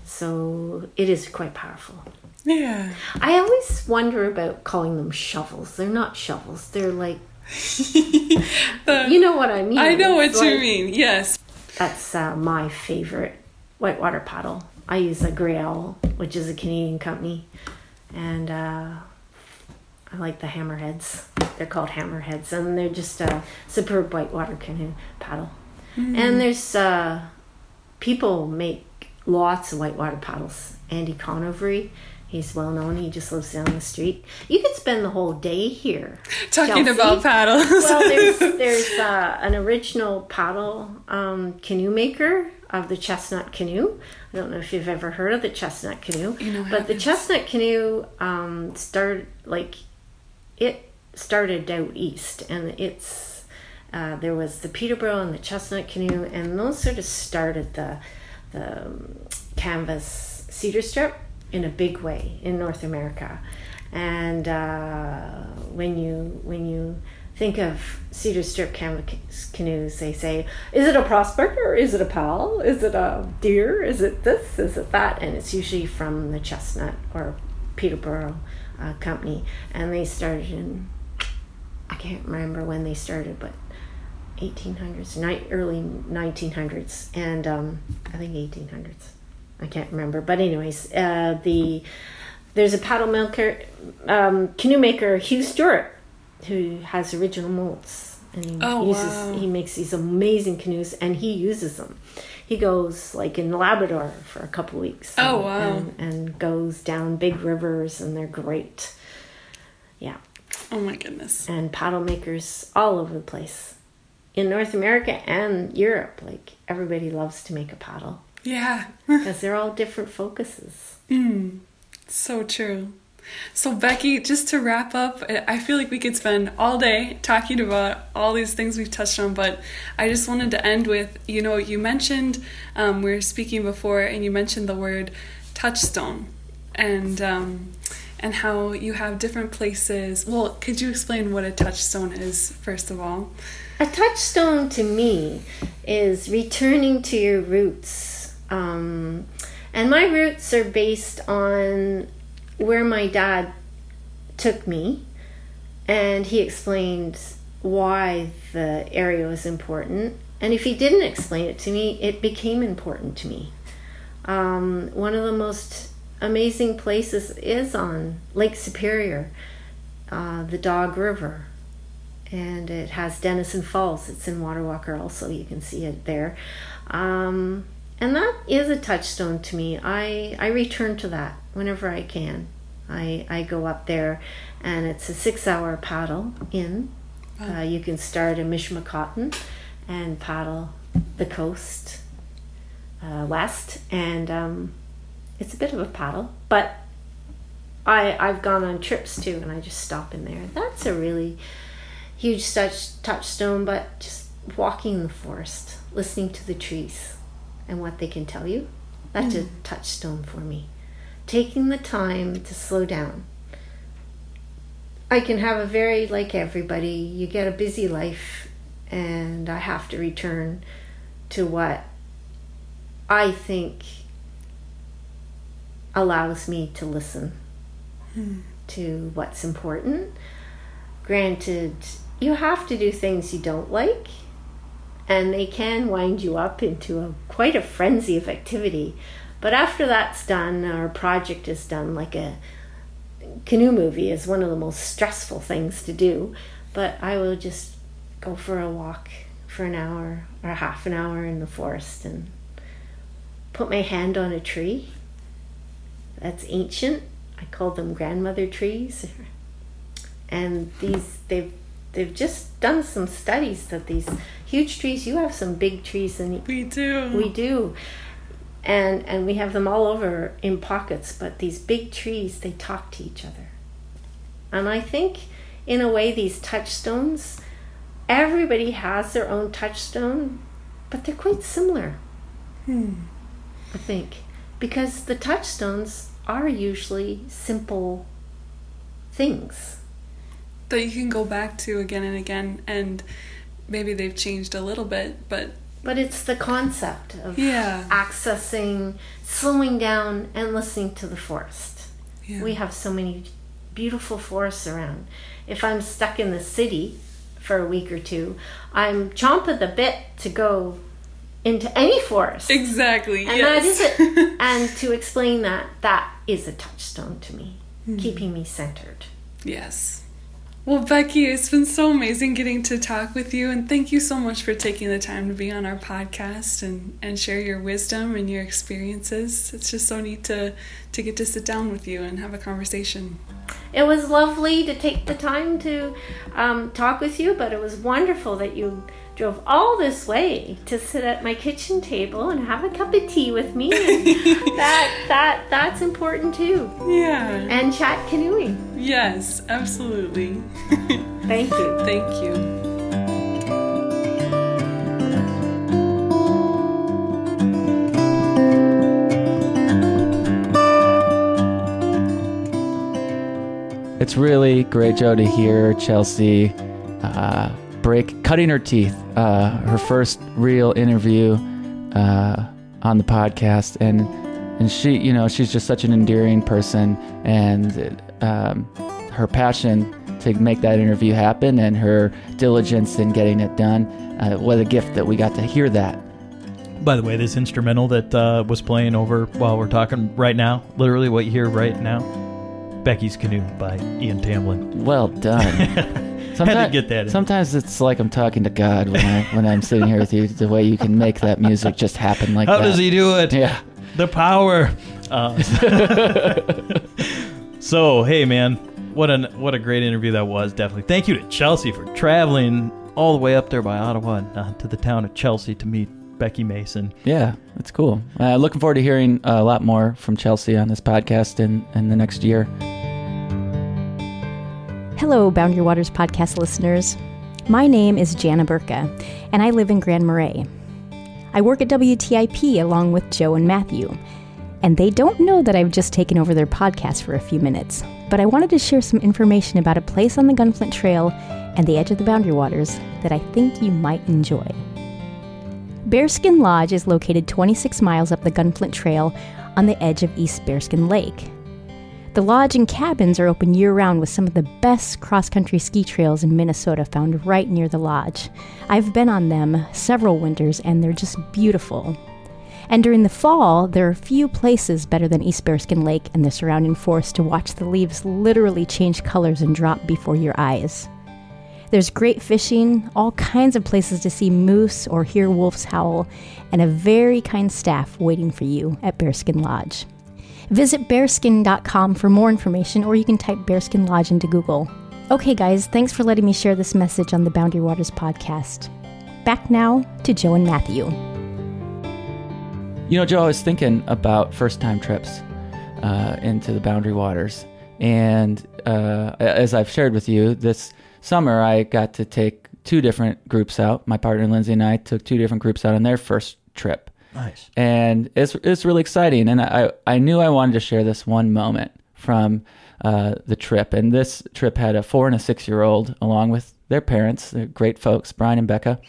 So it is quite powerful. yeah I always wonder about calling them shovels. They're not shovels. They're like you know what I mean. i know what It's you mean yes That's uh, my favorite whitewater paddle. I use a Grey Owl, which is a Canadian company, and uh, I like the hammerheads. They're called hammerheads, and they're just a superb whitewater canoe paddle. And there's uh, people make lots of whitewater paddles. Andy Conovery, he's well known. He just lives down the street. You could spend the whole day here talking Chelsea. about paddles well, there's there's uh, an original paddle um, canoe maker of the chestnut canoe. I don't know if you've ever heard of the chestnut canoe, You know but the chestnut canoe um, started like it started out east, and it's uh, there was the Peterborough and the chestnut canoe, and those sort of started the the um, canvas cedar strip in a big way in North America. And uh, when you when you think of cedar strip cam- canoes, they say, "Is it a prospect or is it a pal? Is it a deer? Is it this? Is it that?" And it's usually from the Chestnut or Peterborough uh, company, and they started in I can't remember when they started, but 1800s, ni- early 1900s, and um, I think 1800s. I can't remember, but anyways, uh, the there's a paddle maker, um, canoe maker, Hugh Stewart, who has original molds, and he Oh, uses wow. he makes these amazing canoes, and he uses them. He goes like in Labrador for a couple weeks. Oh, and- wow. And, and goes down big rivers, and they're great. Yeah. Oh my goodness. And paddle makers all over the place. In North America and Europe, like everybody loves to make a paddle Yeah. because they're all different focuses. Mm, so true. So, Becky, just to wrap up, I feel like we could spend all day talking about all these things we've touched on, but I just wanted to end with you know, you mentioned, um, we were speaking before, and you mentioned the word touchstone and, um, and how you have different places. Well, could you explain what a touchstone is, first of all? A touchstone to me is returning to your roots. Um, and my roots are based on where my dad took me, and he explained why the area was important. And if he didn't explain it to me, it became important to me. Um, one of the most amazing places is on Lake Superior, uh, the Dog River and it has Denison Falls. It's in Water Walker also. You can see it there. Um, and that is a touchstone to me. I, I return to that whenever I can. I, I go up there and it's a six hour paddle in. Uh, you can start in Michipicoten and paddle the coast uh, west. And um, it's a bit of a paddle, but I, I've gone on trips too and I just stop in there. That's a really huge touch, touchstone, but just walking in the forest, listening to the trees and what they can tell you, that's a Mm. touchstone for me. Taking the time to slow down. I can have a very, like everybody, you get a busy life, and I have to return to what I think allows me to listen Hmm. to what's important. Granted, you have to do things you don't like, and they can wind you up into a quite a frenzy of activity. But after that's done, our project is done, like a canoe movie is one of the most stressful things to do. But I will just go for a walk for an hour or half an hour in the forest and put my hand on a tree that's ancient. I call them grandmother trees. And these they've they've just done some studies that these huge trees. You have some big trees and we do. We do. And and we have them all over in pockets but these big trees they talk to each other. And i think in a way these touchstones everybody has their own touchstone but they're quite similar Hmm. i think. Because the touchstones are usually simple things. That you can go back to again and again and maybe they've changed a little bit but but it's the concept of Yeah. accessing slowing down and listening to the forest Yeah. we have so many beautiful forests around if i'm stuck in the city for a week or two i'm chomp at the bit to go into any forest exactly and yes. that is it and to explain that that is a touchstone to me Hmm. keeping me centered Yes. Well, Becky, it's been so amazing getting to talk with you, and thank you so much for taking the time to be on our podcast and, and share your wisdom and your experiences. It's just so neat to, to get to sit down with you and have a conversation. It was lovely to take the time to um, talk with you, but it was wonderful that you drove all this way to sit at my kitchen table and have a cup of tea with me. that that that's important too. Yeah. And chat canoeing. Yes, absolutely. Thank you. Thank you. It's really great, Joe, to hear Chelsea uh, break, cutting her teeth. Uh, her first real interview uh, on the podcast, and and she, you know, she's just such an endearing person, and um, her passion to make that interview happen, and her diligence in getting it done. Uh, what a gift that we got to hear that. By the way, this instrumental that uh, was playing over while we're talking right now, literally what you hear right now, Becky's Canoe by Ian Tamblyn. Well done. Had to get that in. Sometimes it's like I'm talking to God when I when I'm sitting here with you. The way you can make that music just happen like How that. does he do it? Yeah. The power. Uh, so, hey, man, what an what a great interview that was. Definitely. Thank you to Chelsea for traveling all the way up there by Ottawa uh, to the town of Chelsea to meet Becky Mason. Yeah, that's cool. Uh, looking forward to hearing a lot more from Chelsea on this podcast in, in the next year. Hello, Boundary Waters podcast listeners. My name is Jeanne Bourquin, and I live in Grand Marais. I work at WTIP along with Joe and Matthew, and they don't know that I've just taken over their podcast for a few minutes, but I wanted to share some information about a place on the Gunflint Trail and the edge of the Boundary Waters that I think you might enjoy. Bearskin Lodge is located 26 miles up the Gunflint Trail on the edge of East Bearskin Lake. The lodge and cabins are open year round with some of the best cross country ski trails in Minnesota found right near the lodge. I've been on them several winters and they're just beautiful. And during the fall, there are few places better than East Bearskin Lake and the surrounding forest to watch the leaves literally change colors and drop before your eyes. There's great fishing, all kinds of places to see moose or hear wolves howl, and a very kind staff waiting for you at Bearskin Lodge. Visit bearskin.com for more information, or you can type Bearskin Lodge into Google. Okay, guys, thanks for letting me share this message on the Boundary Waters podcast. Back now to Joe and Matthew. You know, Joe, I was thinking about first time trips uh, into the Boundary Waters. And uh, as I've shared with you, this summer I got to take two different groups out. My partner Lindsay and I took two different groups out on their first trip. Nice. And it's, it's really exciting. And I, I knew I wanted to share this one moment from uh, the trip. And this trip had a four and a six year old along with their parents. They're great folks, Brian and Becca.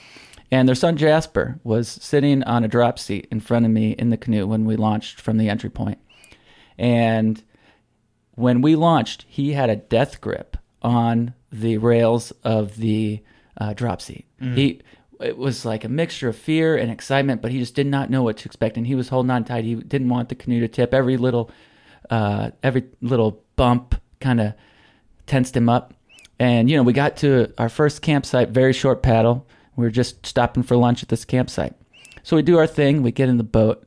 And their son Jasper was sitting on a drop seat in front of me in the canoe when we launched from the entry point. And when we launched, he had a death grip on the rails of the uh, drop seat. Mm. He it was like a mixture of fear and excitement, but he just did not know what to expect, and he was holding on tight. He didn't want the canoe to tip. Every little, uh, every little bump kind of tensed him up. And you know, we got to our first campsite, very short paddle. We were just stopping for lunch at this campsite. So we do our thing. We get in the boat.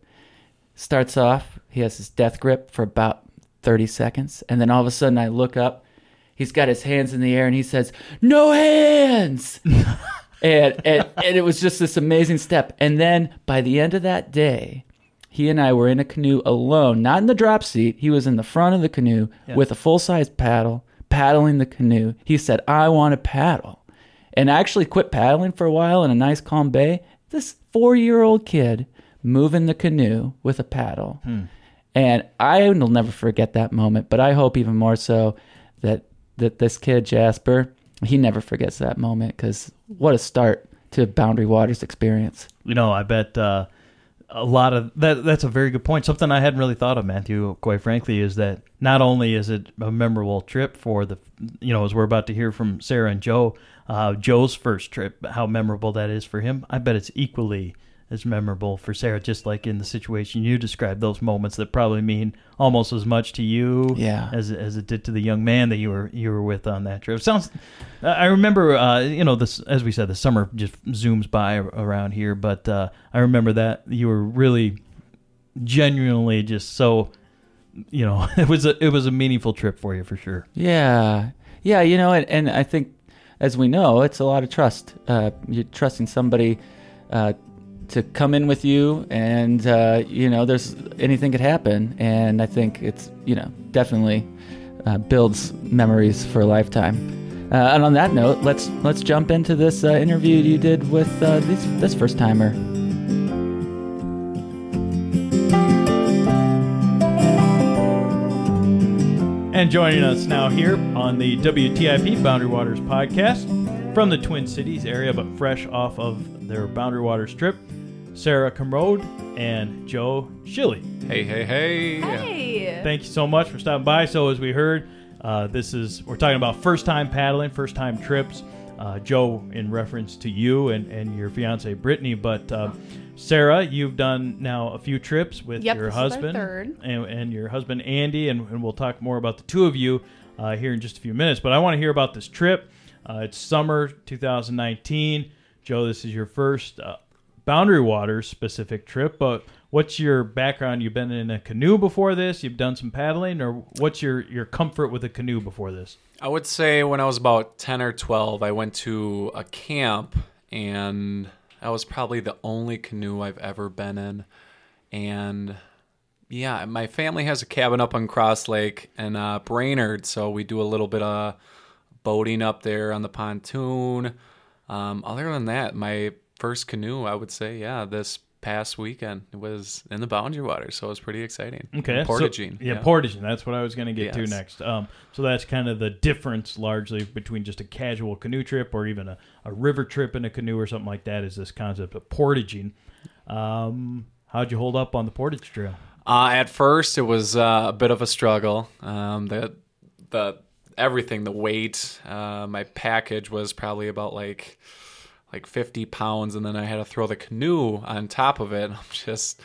Starts off. He has his death grip for about 30 seconds, and then all of a sudden, I look up. He's got his hands in the air, and he says, "No hands." and, and and it was just this amazing step. And then by the end of that day, he and I were in a canoe alone, not in the drop seat. He was in the front of the canoe Yeah. with a full size paddle, paddling the canoe. He said, "I want to paddle," and I actually quit paddling for a while in a nice calm bay. This four year old kid moving the canoe with a paddle. Hmm. And I will never forget that moment, but I hope even more so that that this kid Jasper, he never forgets that moment because what a start to Boundary Waters experience. You know, I bet uh, a lot of that. That's a very good point. Something I hadn't really thought of, Matthew. Quite frankly, is that not only is it a memorable trip for the, you know, as we're about to hear from Sarah and Joe, uh, Joe's first trip, how memorable that is for him. I bet it's equally as memorable for Sarah. Just like in the situation you described, those moments that probably mean almost as much to you, Yeah. as as it did to the young man that you were you were with on that trip. Sounds. I remember, uh, you know, this as we said, the summer just zooms by around here, but uh, I remember that you were really genuinely just so. You know, it was a it was a meaningful trip for you for sure. Yeah, yeah, you know, and, and I think, as we know, it's a lot of trust. Uh, you're trusting somebody uh, to come in with you, and uh, you know, there's anything could happen, and I think it's you know definitely uh, builds memories for a lifetime. Uh, and on that note, let's let's jump into this uh, interview you did with uh, this this first timer. And joining us now here on the WTIP Boundary Waters podcast from the Twin Cities area, but fresh off of their Boundary Waters trip, Sarah Comrode and Joe Shilly. Hey, hey, hey. Hey. Thank you so much for stopping by. So, as we heard, uh, this is we're talking about first time paddling, first time trips. Uh, Joe, in reference to you and, and your fiance Brittany, but uh, Sarah, you've done now a few trips with Yep, your this is our husband. And, and your husband Andy, and, and we'll talk more about the two of you uh, here in just a few minutes. But I want to hear about this trip. Uh, it's summer 2019. Joe, this is your first uh, Boundary Waters specific trip, but what's your background? You've been in a canoe before this. You've done some paddling, or what's your your comfort with a canoe before this? I would say when I was about 10 or 12, I went to a camp and that was probably the only canoe I've ever been in. And yeah, my family has a cabin up on Cross Lake and uh, Brainerd, so we do a little bit of boating up there on the pontoon. Um, other than that, my first canoe, I would say, yeah, this past weekend it was in the Boundary Waters, so it was pretty exciting. Okay, so- Portaging. yeah, portaging. That's what I was going to get to next. Um, so that's kind of the difference, largely between just a casual canoe trip or even a, a river trip in a canoe or something like that. Is this concept of portaging? Um, how'd you hold up on the portage trail? Uh, at first, it was uh, a bit of a struggle. Um, the the everything, the weight, uh, my package was probably about like like 50 pounds, and then I had to throw the canoe on top of it. I'm just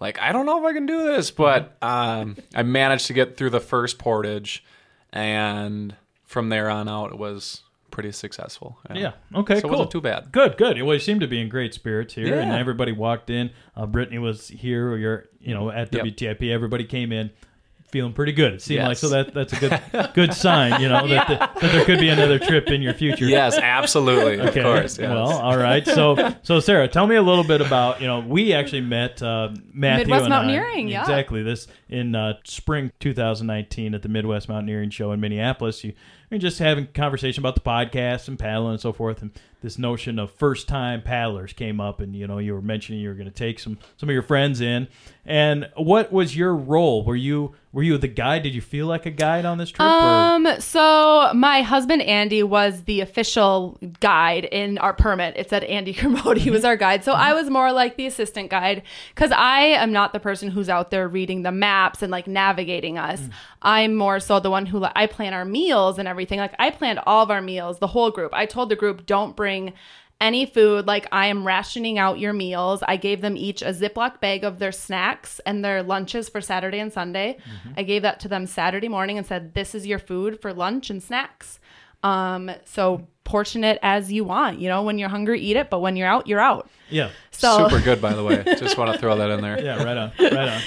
like, I don't know if I can do this, but um, I managed to get through the first portage, and from there on out, it was pretty successful. Yeah. Okay. so cool. it wasn't too bad. Good. Good. Well, you seem to be in great spirits here, and everybody walked in. Uh, Brittany was here. You're, you know, at Yep. WTIP. Everybody came in feeling pretty good. It seemed like so that that's a good good sign. You know that, the, that there could be another trip in your future. Yes, absolutely. Of Okay. course, yes. Well, all right. So, so Sarah, tell me a little bit about you know we actually met uh, Matthew Midwest and I- Mountaineering, yeah. exactly this in uh, spring 2019 at the Midwest Mountaineering Show in Minneapolis. You you're just having conversation about the podcast and paddling and so forth, and this notion of first time paddlers came up, and you know you were mentioning you were going to take some some of your friends in, and what was your role? Were you were you the guide? Did you feel like a guide on this trip? or- Um, so my husband Andy was the official guide in our permit. It said Andy Kermode was our guide. So I was more like the assistant guide because I am not the person who's out there reading the maps and like navigating us. I'm more so the one who I plan our meals and everything. Like I planned all of our meals, the whole group. I told the group, don't bring any food. Like I am rationing out your meals. I gave them each a Ziploc bag of their snacks and their lunches for Saturday and Sunday. Mm-hmm. I gave that to them Saturday morning and said, "This is your food for lunch and snacks." Um, so portion it as you want. You know, when you're hungry, eat it. But when you're out, you're out. yeah. So Super good, by the way. Just want to throw that in there. Yeah. Right on. Right on.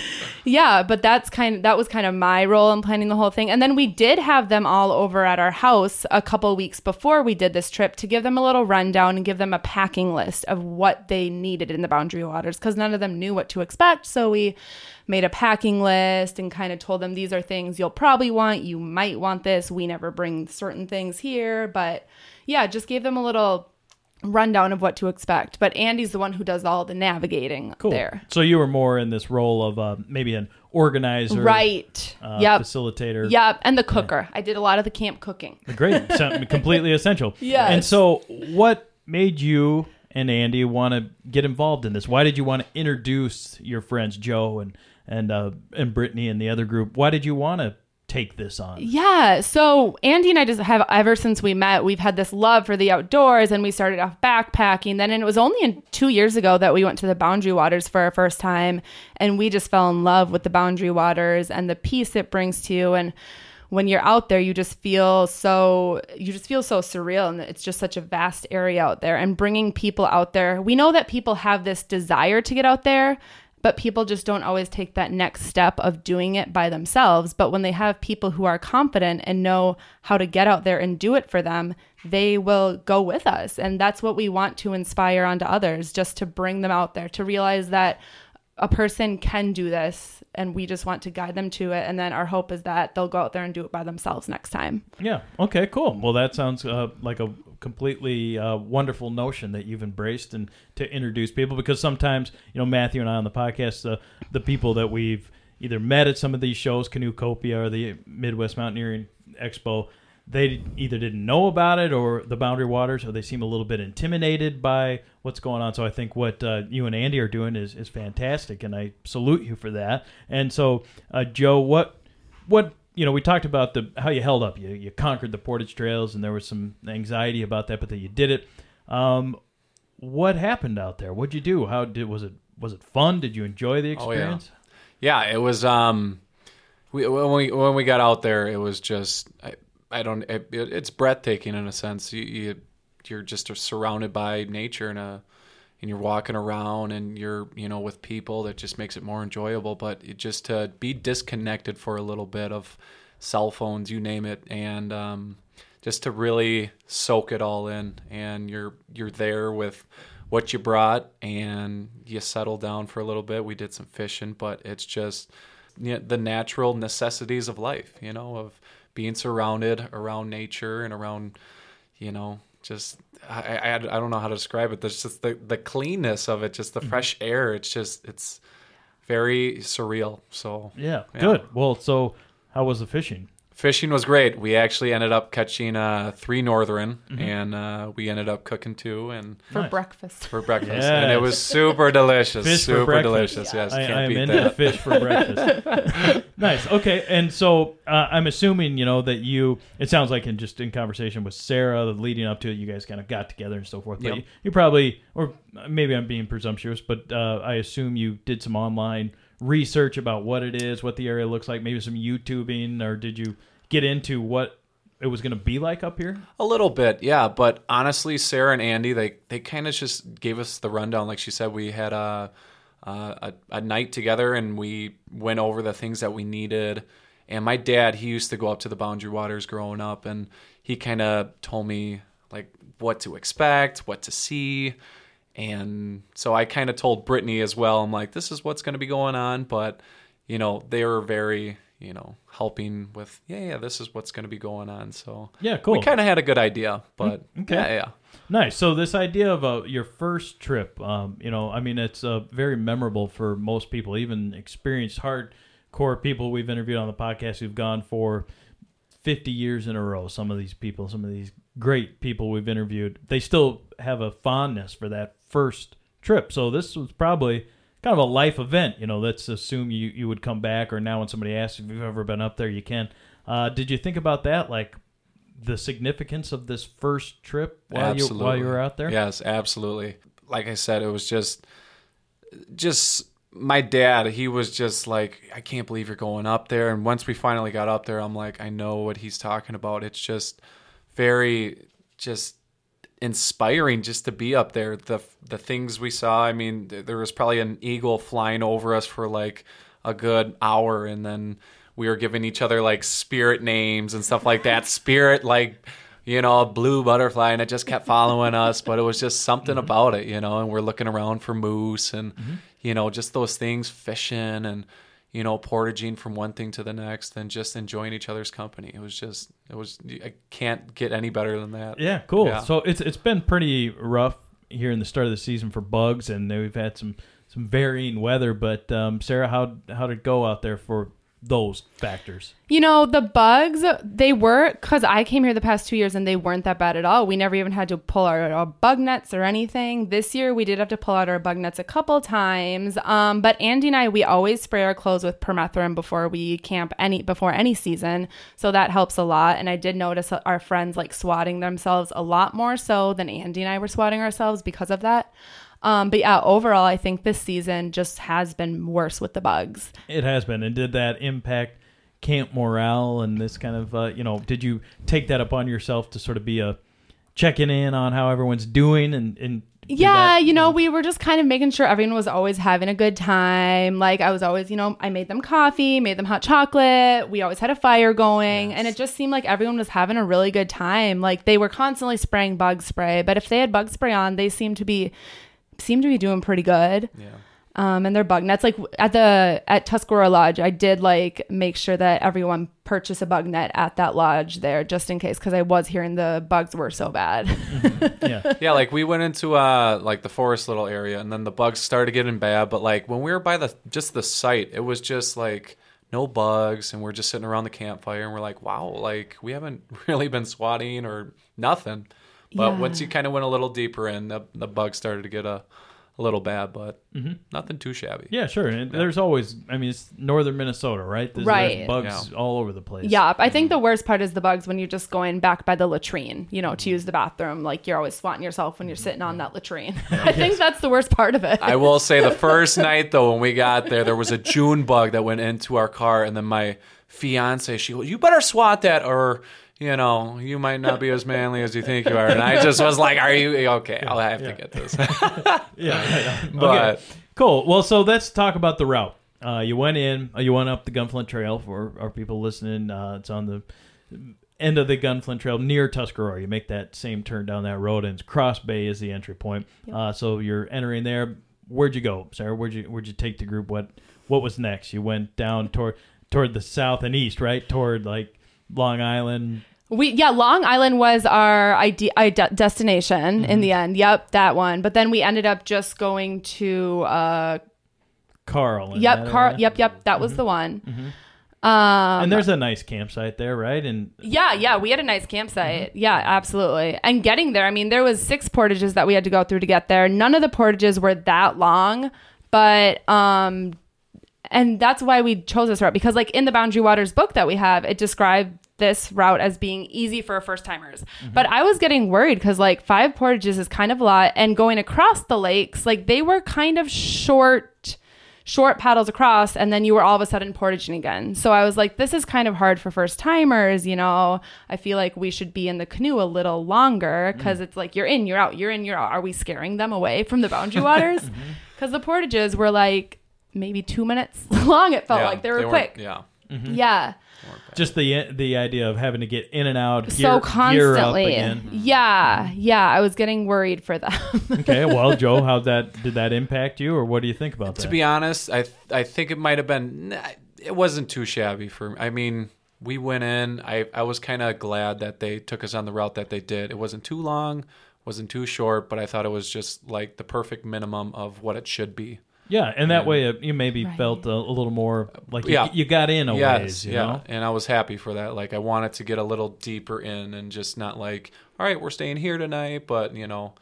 yeah, but that's kind of that was kind of my role in planning the whole thing. And then we did have them all over at our house a couple weeks before we did this trip to give them a little rundown and give them a packing list of what they needed in the boundary waters because none of them knew what to expect. So we made a packing list and kind of told them these are things you'll probably want, you might want this. We never bring certain things here, but yeah, just gave them a little rundown of what to expect. But Andy's the one who does all the navigating Cool. there. So you were more in this role of uh, maybe an organizer, Right. Uh, Yep. Facilitator. Yep, and the cooker. I did a lot of the camp cooking. Great. So, completely essential. Yeah. And so, what made you and Andy want to get involved in this? Why did you want to introduce your friends Joe and and uh, and Brittany and the other group? Why did you want to take this on? Yeah, so Andy and I just have ever since we met, we've had this love for the outdoors, and we started off backpacking. Then, and it was only in two years ago that we went to the Boundary Waters for our first time, and we just fell in love with the Boundary Waters and the peace it brings to you. And when you're out there, you just feel so you just feel so surreal, and it's just such a vast area out there. And bringing people out there, we know that people have this desire to get out there, but people just don't always take that next step of doing it by themselves. But when they have people who are confident and know how to get out there and do it for them, they will go with us. And that's what we want to inspire onto others, just to bring them out there, to realize that a person can do this and we just want to guide them to it. And then our hope is that they'll go out there and do it by themselves next time. Yeah. Okay. Cool. Well, that sounds uh, like a completely uh, wonderful notion that you've embraced and to introduce people because sometimes you know Matthew and I on the podcast, uh, the people that we've either met at some of these shows, Canoecopia or the Midwest Mountaineering Expo, they either didn't know about it or the Boundary Waters, or they seem a little bit intimidated by what's going on. So I think what uh, you and Andy are doing is, is fantastic, and I salute you for that. And so, uh, Joe, what what you know, we talked about the how you held up. You you conquered the portage trails, and there was some anxiety about that, but that you did it. Um, what happened out there? What'd you do? How did was it was it fun? Did you enjoy the Oh, experience? yeah. yeah, it was. Um, we when we when we got out there, it was just I, I don't. It, it, it's breathtaking in a sense. You, you you're just surrounded by nature and a and you're walking around and you're you know with people that just makes it more enjoyable. But it just to be disconnected for a little bit of cell phones, you name it, and um, just to really soak it all in. And you're you're there with what you brought, and you settle down for a little bit. We did some fishing, but it's just you know, the natural necessities of life. You know, of being surrounded around nature and around you know just I, I, I don't know how to describe it. There's just the, the cleanness of it, just the mm-hmm. fresh air. It's just it's very surreal. So Yeah, good. Well, so how was the fishing? Fishing was great. We actually ended up catching uh, three northern, Mhm. and uh, we ended up cooking two and For Nice. breakfast. For breakfast, and it was super delicious. Fish super breakfast. delicious. Yes, I, can't I am beat into that. fish for breakfast. nice. Okay, and so uh, I'm assuming you know that you. It sounds like in just in conversation with Sarah, leading up to it, you guys kind of got together and so forth. But Yep. you, you probably, or maybe I'm being presumptuous, but uh, I assume you did some online research about what it is, what the area looks like, maybe some YouTubing, or did you get into what it was going to be like up here? A little bit, yeah. But honestly, Sarah and Andy, they they kind of just gave us the rundown. Like she said, we had a, a a night together, and we went over the things that we needed. And my dad, he used to go up to the Boundary Waters growing up, and he kind of told me like what to expect, what to see. And so I kind of told Brittany as well. I'm like, this is what's going to be going on, but you know, they were very, you know, helping with, yeah, yeah, this is what's going to be going on. So Yeah, cool. We kind of had a good idea, but Okay. yeah, yeah. Nice. So this idea of uh, your first trip, um, you know, I mean, it's uh, very memorable for most people, even experienced hardcore people we've interviewed on the podcast who've gone for 50 years in a row. Some of these people, some of these great people we've interviewed, they still have a fondness for that first trip. So this was probably kind of a life event. You know, let's assume you, you would come back, or now when somebody asks if you've ever been up there, you can. Uh, did you think about that? Like, the significance of this first trip while you while you were out there? Yes, absolutely. Like I said, it was just just my dad, he was just like, I can't believe you're going up there. And once we finally got up there, I'm like, I know what he's talking about. It's just very just inspiring just to be up there. The the things we saw, I mean, there was probably an eagle flying over us for like a good hour and then we were giving each other like spirit names and stuff like that. Spirit like you know, a blue butterfly and it just kept following us, but it was just something mm-hmm. about it, you know, and we're looking around for moose and mm-hmm. you know, just those things, fishing and you know, portaging from one thing to the next and just enjoying each other's company. It was just it was I can't get any better than that. Yeah, cool. Yeah. So it's it's been pretty rough here in the start of the season for bugs, and we've had some some varying weather. But um, Sarah, how how did it go out there for those factors? You know, the bugs, they were, because I came here the past two years and they weren't that bad at all. We never even had to pull out our bug nets or anything. This year, we did have to pull out our bug nets a couple times. Um, but Andy and I, we always spray our clothes with permethrin before we camp any, before any season. So that helps a lot. And I did notice our friends like swatting themselves a lot more so than Andy and I were swatting ourselves because of that. Um, but yeah, overall, I think this season just has been worse with the bugs. It has been, and did that impact camp morale and this kind of uh, you know? Did you take that upon yourself to sort of be a checking in on how everyone's doing and and Yeah, that- you know, we were just kind of making sure everyone was always having a good time. Like I was always, you know, I made them coffee, made them hot chocolate. We always had a fire going, and it just seemed like everyone was having a really good time. Like they were constantly spraying bug spray, but if they had bug spray on, they seemed to be seemed to be doing pretty good. Yeah. Um, and they're bug nets. Like at the at Tuscarora Lodge, I did like make sure that everyone purchase a bug net at that lodge there, just in case, because I was hearing the bugs were so bad. yeah, yeah. Like we went into uh like the forest little area, and then the bugs started getting bad. But like when we were by the just the site, it was just like no bugs, and we're just sitting around the campfire, and we're like, wow, like we haven't really been swatting or nothing. But Yeah. once you kind of went a little deeper in, the the bugs started to get a, a little bad, but Mhm. nothing too shabby. Yeah, sure. And there's always, I mean, it's northern Minnesota, right? There's, Right. There's bugs all over the place. Yeah, I think mm-hmm. the worst part is the bugs when you're just going back by the latrine, you know, to mm-hmm. use the bathroom. Like you're always swatting yourself when you're mm-hmm. sitting on that latrine. I think that's the worst part of it. I will say the first night though, when we got there, there was a June bug that went into our car, and then my fiance, she goes, "You better swat that, or you know, you might not be as manly as you think you are." And I just was like, "Are you okay? I'll have to get this." yeah, yeah. But- okay. cool. Well, so let's talk about the route. Uh, you went in. uh, You went up the Gunflint Trail for our people listening. Uh, it's on the end of the Gunflint Trail near Tuscarora. You make that same turn down that road, and Cross Bay is the entry point. Uh, so you're entering there. Where'd you go, Sarah? Where'd you Where'd you take the group? What What was next? You went down toward toward the south and east, right? Toward like Long Island. We yeah, Long Island was our ide- ide- destination in the end. Yep, that one. But then we ended up just going to uh Karl. yep, that Car area. yep, yep, that was the one. Mhm. Um and there's a nice campsite there, right? And Yeah, yeah, we had a nice campsite. Yeah, absolutely. And getting there, I mean, there was six portages that we had to go through to get there. None of the portages were that long, but um and that's why we chose this route because like in the Boundary Waters book that we have, it described this route as being easy for first timers. Mm-hmm. But I was getting worried because like five portages is kind of a lot and going across the lakes, like they were kind of short short paddles across and then you were all of a sudden portaging again. So I was like, this is kind of hard for first timers, you know. I feel like we should be in the canoe a little longer because mm. it's like you're in, you're out, you're in, you're out. Are we scaring them away from the boundary waters? Mm-hmm. Because the portages were like maybe two minutes long. It felt Yeah, like they were weren't- quick. Yeah. Mhm. Yeah. just the the idea of having to get in and out, gear, so gear up constantly. again. Yeah. Yeah. I was getting worried for them. okay, well, Joe, how that did that impact you, or what do you think about that? To be honest, I I think it might have been. It wasn't too shabby for. I mean, we went in. I I was kind of glad that they took us on the route that they did. It wasn't too long, wasn't too short, but I thought it was just like the perfect minimum of what it should be. Yeah, and that way uh, you maybe felt a, a little more like you, you got in a yes, ways, you yeah. know. And I was happy for that. Like I wanted to get a little deeper in and just not like, all right, we're staying here tonight, but you know,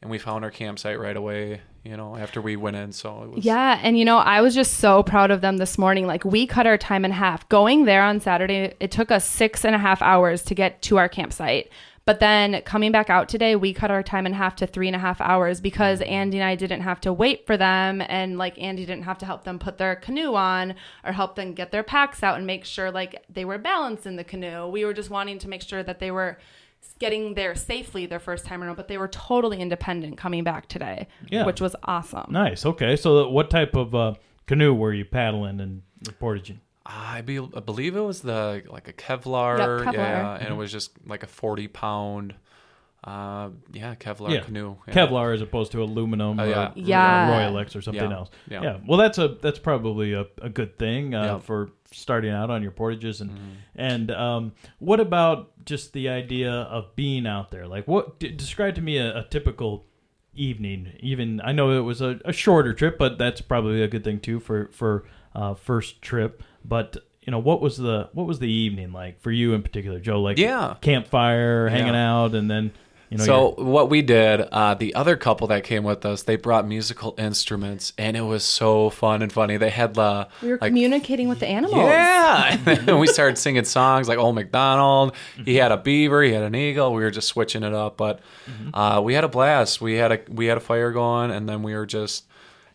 and we found our campsite right away. You know, after we went in, so it was. Yeah, and you know, I was just so proud of them this morning. Like we cut our time in half. Going there on Saturday, it took us six and a half hours to get to our campsite. But then coming back out today, we cut our time in half to three and a half hours because Andy and I didn't have to wait for them, and like Andy didn't have to help them put their canoe on or help them get their packs out and make sure like they were balanced in the canoe. We were just wanting to make sure that they were getting there safely their first time around, but they were totally independent coming back today, Yeah. which was awesome. Nice. Okay, so what type of uh, canoe were you paddling and portaging? I, be, I believe it was the like a Kevlar, Yep, Kevlar. yeah, and Mhm. it was just like a forty pound, uh, yeah, Kevlar yeah. canoe. Yeah. Kevlar as opposed to aluminum Oh, or yeah. Yeah. Royalex or something Yeah. else. Yeah. Well, that's a that's probably a, a good thing uh, Yeah. for starting out on your portages and Mm-hmm. and um, what about just the idea of being out there? Like, what d- describe to me a, a typical evening? Even I know it was a, a shorter trip, but that's probably a good thing too for for uh, first trip. But you know, what was the what was the evening like for you in particular, Joe? Like, Yeah. campfire, hanging Yeah. out, and then you know, so you're- what we did, uh, the other couple that came with us, they brought musical instruments, and it was so fun and funny. They had the We were like communicating with the animals. Yeah. And we started singing songs like Old McDonald. He had a beaver, he had an eagle. We were just switching it up. But uh, we had a blast. We had a we had a fire going and then we were just,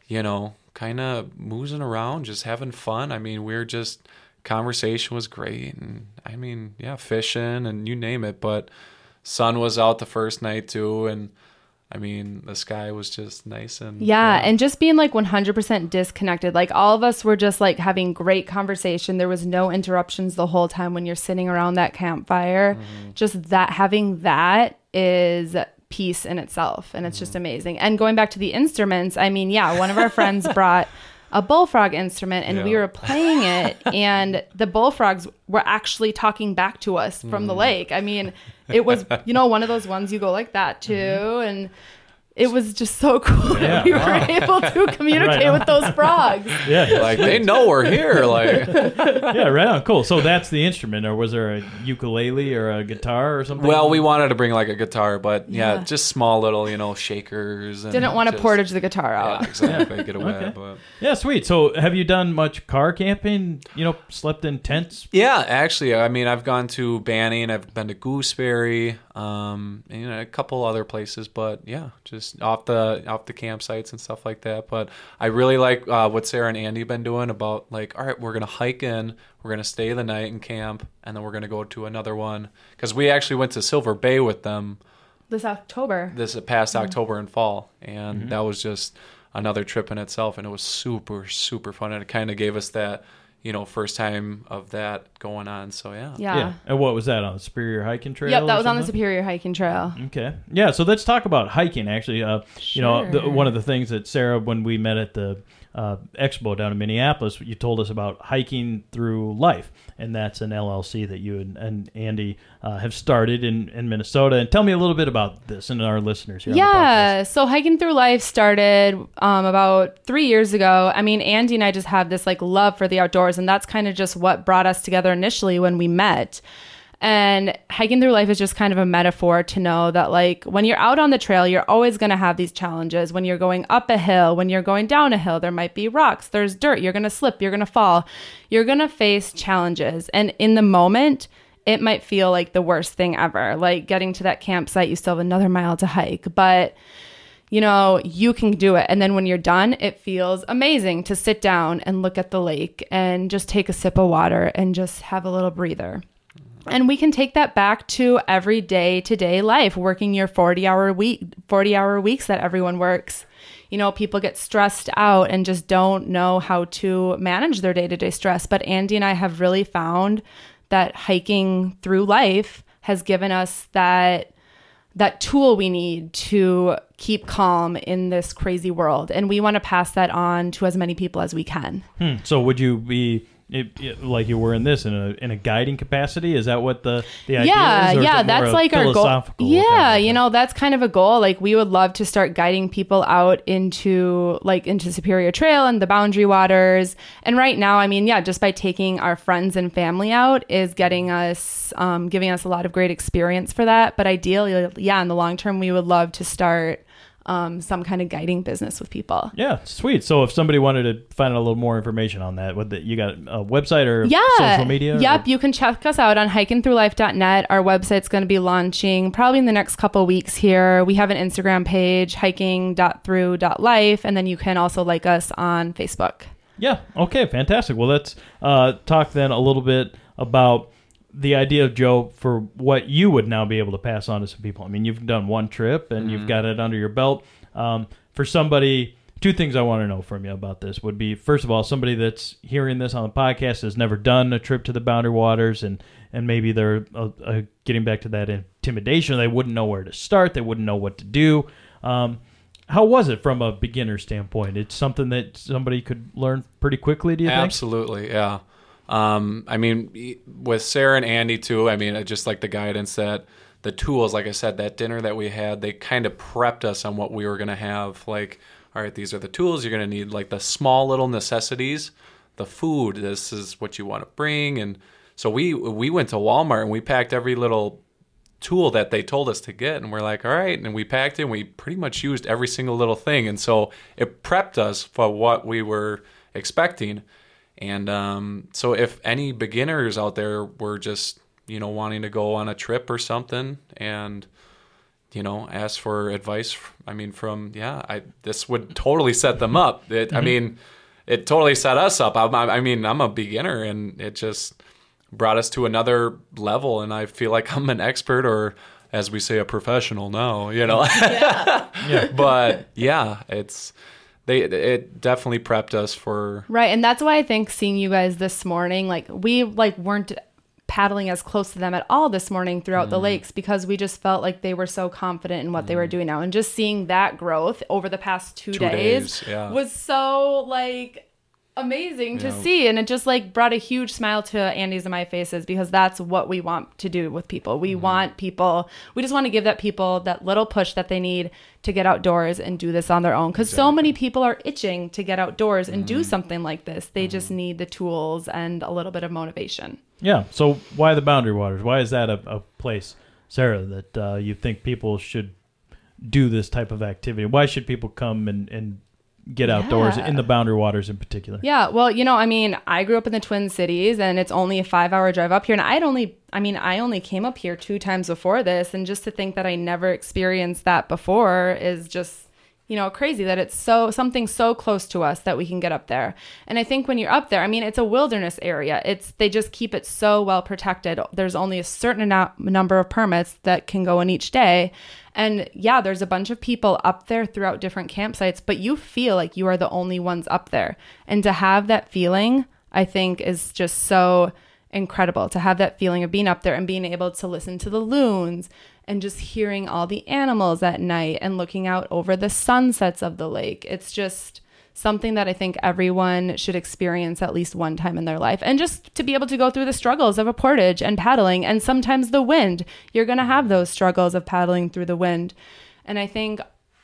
you know, kind of moozing around, just having fun. I mean, we were just conversation was great and I mean, yeah, fishing and you name it. But sun was out the first night too and I mean, the sky was just nice and Yeah, and just being like 100% disconnected. Like all of us were just like having great conversation. There was no interruptions the whole time when you're sitting around that campfire. Mm-hmm. Just that having that is peace in itself and it's just amazing and going back to the instruments i mean yeah one of our friends brought a bullfrog instrument and we were playing it and the bullfrogs were actually talking back to us from the Mm. lake i mean it was you know one of those ones you go like that too Mm-hmm. and it was just so cool Yeah. that we Wow. were able to communicate Right with those frogs Yeah, Like, they know we're here, like- yeah, right on. Cool. So that's the instrument, or was there a ukulele or a guitar or something? Well, we wanted to bring like a guitar, but yeah, Yeah. just small little, you know, shakers. And didn't want to portage the guitar out Yeah, exactly. Get away. Okay. But Yeah, sweet. So, have you done much car camping? You know, slept in tents? yeah, actually, I mean, I've gone to Banning, I've been to Gooseberry, um, and, you know, a couple other places, but yeah, just off the off the campsites and stuff like that. But I really like uh, what Sarah and Andy been doing about like, all right, we're gonna hike in, we're gonna stay the night in camp, and then we're gonna go to another one because we actually went to Silver Bay with them this october this past Mm. October and fall, and Mm-hmm. that was just another trip in itself, and it was super super fun, and it kind of gave us that you know first time of that going on. So yeah, Yeah. And what was that on the Superior Hiking Trail? yep that was on the superior hiking trail Okay. Yeah. So let's talk about hiking. Actually, uh, you know, the, one of the things that Sarah, when we met at the uh, expo down in Minneapolis, you told us about hiking through life, and that's an LLC that you and, and Andy uh, have started in, in Minnesota. And tell me a little bit about this and our listeners here. Yeah, so hiking through life started um, about three years ago. I mean, Andy and I just have this like love for the outdoors, and that's kind of just what brought us together initially when we met. And hiking through life is just kind of a metaphor to know that, like, when you're out on the trail, you're always going to have these challenges. When you're going up a hill, when you're going down a hill, there might be rocks, there's dirt, you're going to slip, you're going to fall, you're going to face challenges. And in the moment, it might feel like the worst thing ever. Like getting to that campsite, you still have another mile to hike, but you know, you can do it. And then when you're done, it feels amazing to sit down and look at the lake and just take a sip of water and just have a little breather. And we can take that back to everyday to day life, working your 40 hour week, 40 hour weeks that everyone works. You know, people get stressed out and just don't know how to manage their day to day stress. But Andy and I have really found that hiking through life has given us that that tool we need to keep calm in this crazy world and we want to pass that on to as many people as we can Hmm. So, would you be it, it- like you were in this in a in a guiding capacity? Is that what the the idea yeah is? yeah that's like our goal yeah you know that's kind of a goal like we would love to start guiding people out into like into superior trail and the boundary waters and right now i mean yeah just by taking our friends and family out is getting us um, giving us a lot of great experience for that but ideally yeah in the long term we would love to start um, some kind of guiding business with people Yeah, sweet. So if somebody wanted to find out a little more information on that, what the, you got a website or yeah. social media? Yep, you can check us out on hikingthroughlife.net. Our website's going to be launching probably in the next couple weeks here. We have an Instagram page, hiking.through.life, and then you can also like us on Facebook. Yeah. Okay. Fantastic. Well, let's uh, talk then a little bit about the idea of Joe for what you would now be able to pass on to some people. I mean, you've done one trip and you've Mhm. got it under your belt. Um, for somebody, two things I want to know from you about this would be first of all, somebody that's hearing this on the podcast has never done a trip to the Boundary Waters and and maybe they're uh, uh, getting back to that intimidation. They wouldn't know where to start. They wouldn't know what to do. Um, how was it from a beginner standpoint? It's something that somebody could learn pretty quickly. Do you think? Absolutely, yeah. Um, I mean, with Sarah and Andy too. I mean, just like the guidance that the tools, like I said, that dinner that we had, they kind of prepped us on what we were gonna have. Like, all right, these are the tools you're gonna need. Like the small little necessities, the food. This is what you want to bring, and so we we went to Walmart and we packed every little tool that they told us to get and we're like all right and we packed it and we pretty much used every single little thing and so it prepped us for what we were expecting and um, so if any beginners out there were just you know wanting to go on a trip or something and you know ask for advice i mean from yeah i this would totally set them up it, i Mhm. mean it totally set us up I, I mean i'm a beginner and it just brought us to another level and i feel like i'm an expert or as we say a professional now you know Yeah. but yeah it's they it definitely prepped us for Right, and that's why I think seeing you guys this morning, like we like weren't paddling as close to them at all this morning throughout the Mm. lakes because we just felt like they were so confident in what they were doing now. And just seeing that growth over the past two, Two days, days, yeah. was so like amazing to see and it just like brought a huge smile to Andy's and my faces because that's what we want to do with people. Mm-hmm. We want people we just want to give that people that little push that they need to get outdoors and do this on their own cuz so many people are itching to get outdoors and Mm-hmm. do something like this. They just need the tools and a little bit of motivation. Yeah. So why the Boundary Waters? Why is that a, a place, Sarah, that uh, you think people should do this type of activity? Why should people come and, and get outdoors Yeah. in the Boundary Waters in particular? Yeah, well, you know, I mean, I grew up in the Twin Cities and it's only a five hour drive up here. And I'd only, I mean, I only came up here two times before this. And just to think that I never experienced that before is just, you know, crazy that it's so, something so close to us that we can get up there. And I think when you're up there, I mean, it's a wilderness area. It's, they just keep it so well protected. There's only a certain eno- number of permits that can go in each day. And yeah, there's a bunch of people up there throughout different campsites, but you feel like you are the only ones up there. And to have that feeling, I think, is just so incredible to have that feeling of being up there and being able to listen to the loons and just hearing all the animals at night and looking out over the sunsets of the lake. It's just something that I think everyone should experience at least one time in their life. And just to be able to go through the struggles of a portage and paddling and sometimes the wind. You're going to have those struggles of paddling through the wind. And I think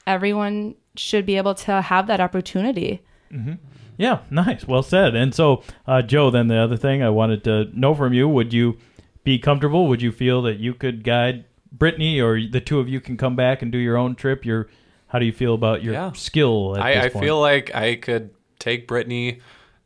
everyone should be able to have that opportunity. hmm Yeah, nice. Well said. And so, uh, Joe, then the other thing I wanted to know from you would you be comfortable? Would you feel that you could guide Brittany or the two of you can come back and do your own trip? Your, how do you feel about your Yeah. skill at I, I feel like I could take Brittany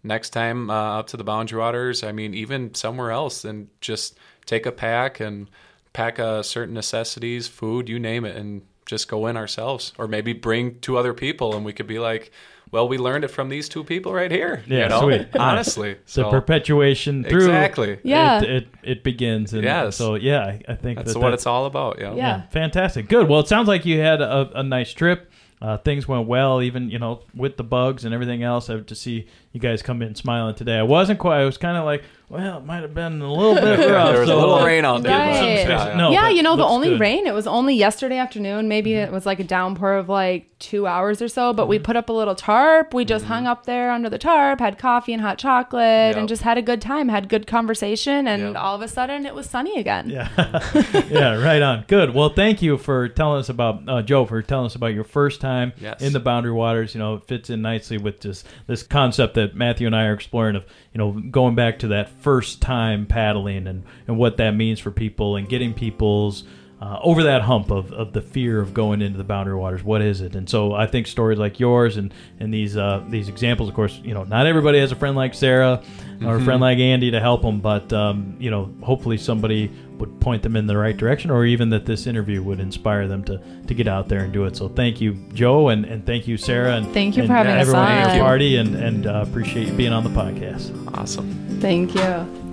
next time uh, up to the Boundary Waters. I mean, even somewhere else, and just take a pack and pack uh, certain necessities, food, you name it, and just go in ourselves. Or maybe bring two other people, and we could be like, "Well, we learned it from these two people right here." Yeah, you know? sweet. Honestly, the so perpetuation through exactly. Yeah. it, it, it begins. And Yes. So yeah, I, I think That's that what it's all about. Yeah. Yeah. Fantastic. Good. Well, it sounds like you had a, a nice trip. Uh, things went well, even you know with the bugs and everything else. I to see you guys come in smiling today. I wasn't quite. I was kind of like, well, it might have been a little bit rough. There was a little rain out there. Right. space. Yeah, No, yeah, you know, the only good. Mm-hmm. rain, it was only yesterday afternoon. Maybe it was like a downpour of like two hours or so, but we put up a little tarp. We just hung up there under the tarp, had coffee and hot chocolate, and just had a good time, had good conversation, and Yep. all of a sudden it was sunny again. Yeah, yeah, right on. Good. Well, thank you for telling us about uh, Joe for telling us about your first time Yes. in the Boundary Waters. You know, it fits in nicely with this this concept that Matthew and I are exploring of you know going back to that first time paddling and and what that means for people and getting people's. Uh, over that hump of, of the fear of going into the boundary waters, what is it? And so I think stories like yours and and these uh, these examples, of course, you know, not everybody has a friend like Sarah or a Mhm. friend like Andy to help them, but um, you know, hopefully somebody would point them in the right direction, or even that this interview would inspire them to to get out there and do it. So thank you, Joe, and, and thank you, Sarah, and Thank you and for having us everyone at on. your party, and and uh, appreciate you being on the podcast. Awesome. Thank you.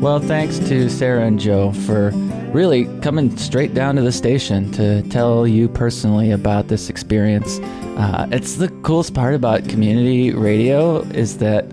Well, thanks to Sarah and Joe for really coming straight down to the station to tell you personally about this experience. Uh, it's the coolest part about community radio is that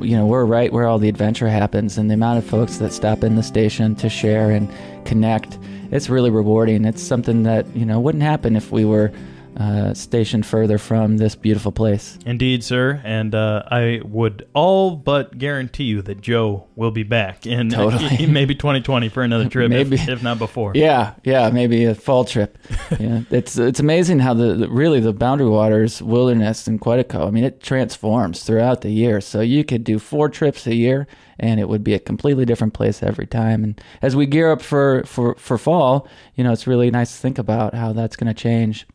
you know we're right where all the adventure happens, and the amount of folks that stop in the station to share and connect. It's really rewarding. It's something that you know wouldn't happen if we were uh, stationed further from this beautiful place. Indeed, sir. And uh, I would all but guarantee you that Joe will be back in Totally. maybe 2020 for another trip, Maybe. if, if not before. Yeah, yeah, maybe a fall trip. yeah, it's it's amazing how the, the really the Boundary Waters Wilderness in Quetico. I mean, it transforms throughout the year. So you could do four trips a year, and it would be a completely different place every time. And as we gear up for for for fall, you know, it's really nice to think about how that's going to change.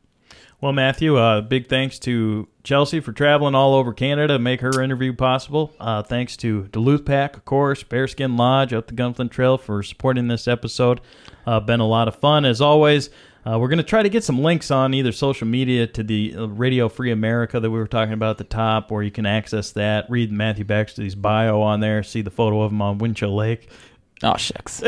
Well, Matthew, uh, big thanks to Chelsea for traveling all over Canada to make her interview possible. Uh, thanks to Duluth Pack, of course, Bearskin Lodge up the Gunflint Trail for supporting this episode. Uh, been a lot of fun as always. Uh, we're going to try to get some links on either social media to the uh, Radio Free America that we were talking about at the top, where you can access that. Read Matthew Baxley's bio on there, see the photo of him on Winchell Lake. Oh shucks.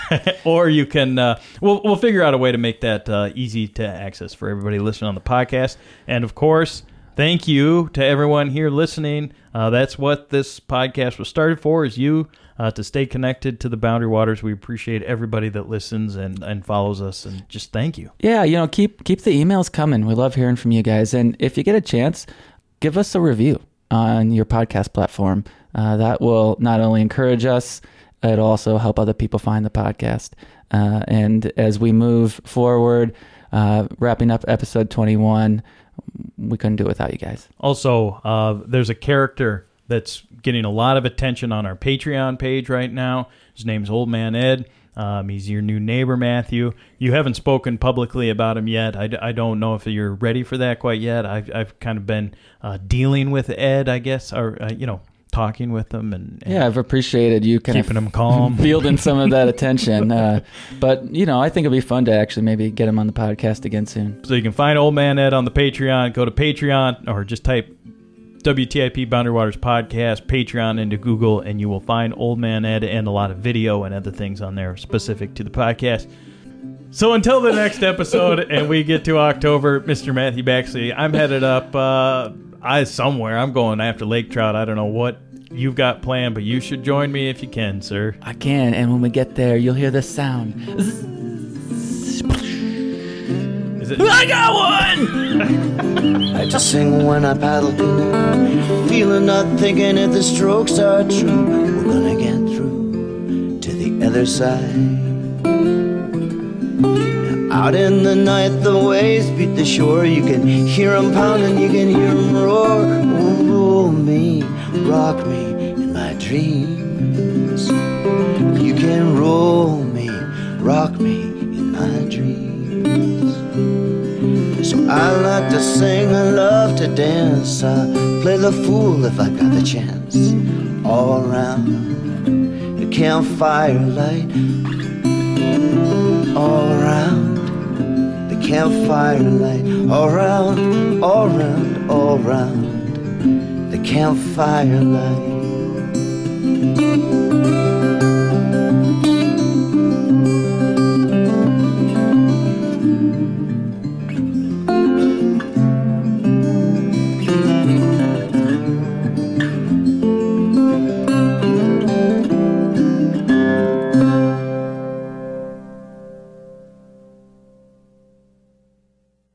or you can uh, we'll we'll figure out a way to make that uh, easy to access for everybody listening on the podcast. And of course, thank you to everyone here listening. Uh, that's what this podcast was started for, is you uh, to stay connected to the Boundary Waters. We appreciate everybody that listens and, and follows us, and just thank you. Yeah, you know, keep keep the emails coming. We love hearing from you guys, and if you get a chance, give us a review on your podcast platform. Uh, that will not only encourage us, it'll also help other people find the podcast. Uh, and as we move forward, uh, wrapping up episode 21, we couldn't do it without you guys. Also, uh, there's a character that's getting a lot of attention on our Patreon page right now. His name's Old Man Ed. Um, he's your new neighbor, Matthew. You haven't spoken publicly about him yet. I, I don't know if you're ready for that quite yet. I've, I've kind of been uh, dealing with Ed, I guess, or, uh, you know, talking with them and, and Yeah, I've appreciated you kind keeping of him calm. fielding some of that attention. Uh, but, you know, I think it'd be fun to actually maybe get him on the podcast again soon. So you can find Old Man Ed on the Patreon. Go to Patreon or just type WTIP Boundary Waters Podcast Patreon into Google, and you will find Old Man Ed and a lot of video and other things on there specific to the podcast. So until the next episode, and we get to October, Mr. Matthew Baxley, I'm headed up uh, I somewhere. I'm going after lake trout. I don't know what you've got planned, but you should join me if you can, sir. I can, and when we get there, you'll hear this sound. Is it? I got one! I just sing when I paddle canoe, feeling not thinking if the strokes are true. We're gonna get through to the other side. Out in the night, the waves beat the shore. You can hear 'em pounding, you can hear 'em roar. Oh, roll me, rock me in my dreams. You can roll me, rock me in my dreams. So I like to sing, I love to dance. I play the fool if I got the chance. All around the campfire light. All around campfire light. All around, all around, all around the campfire light.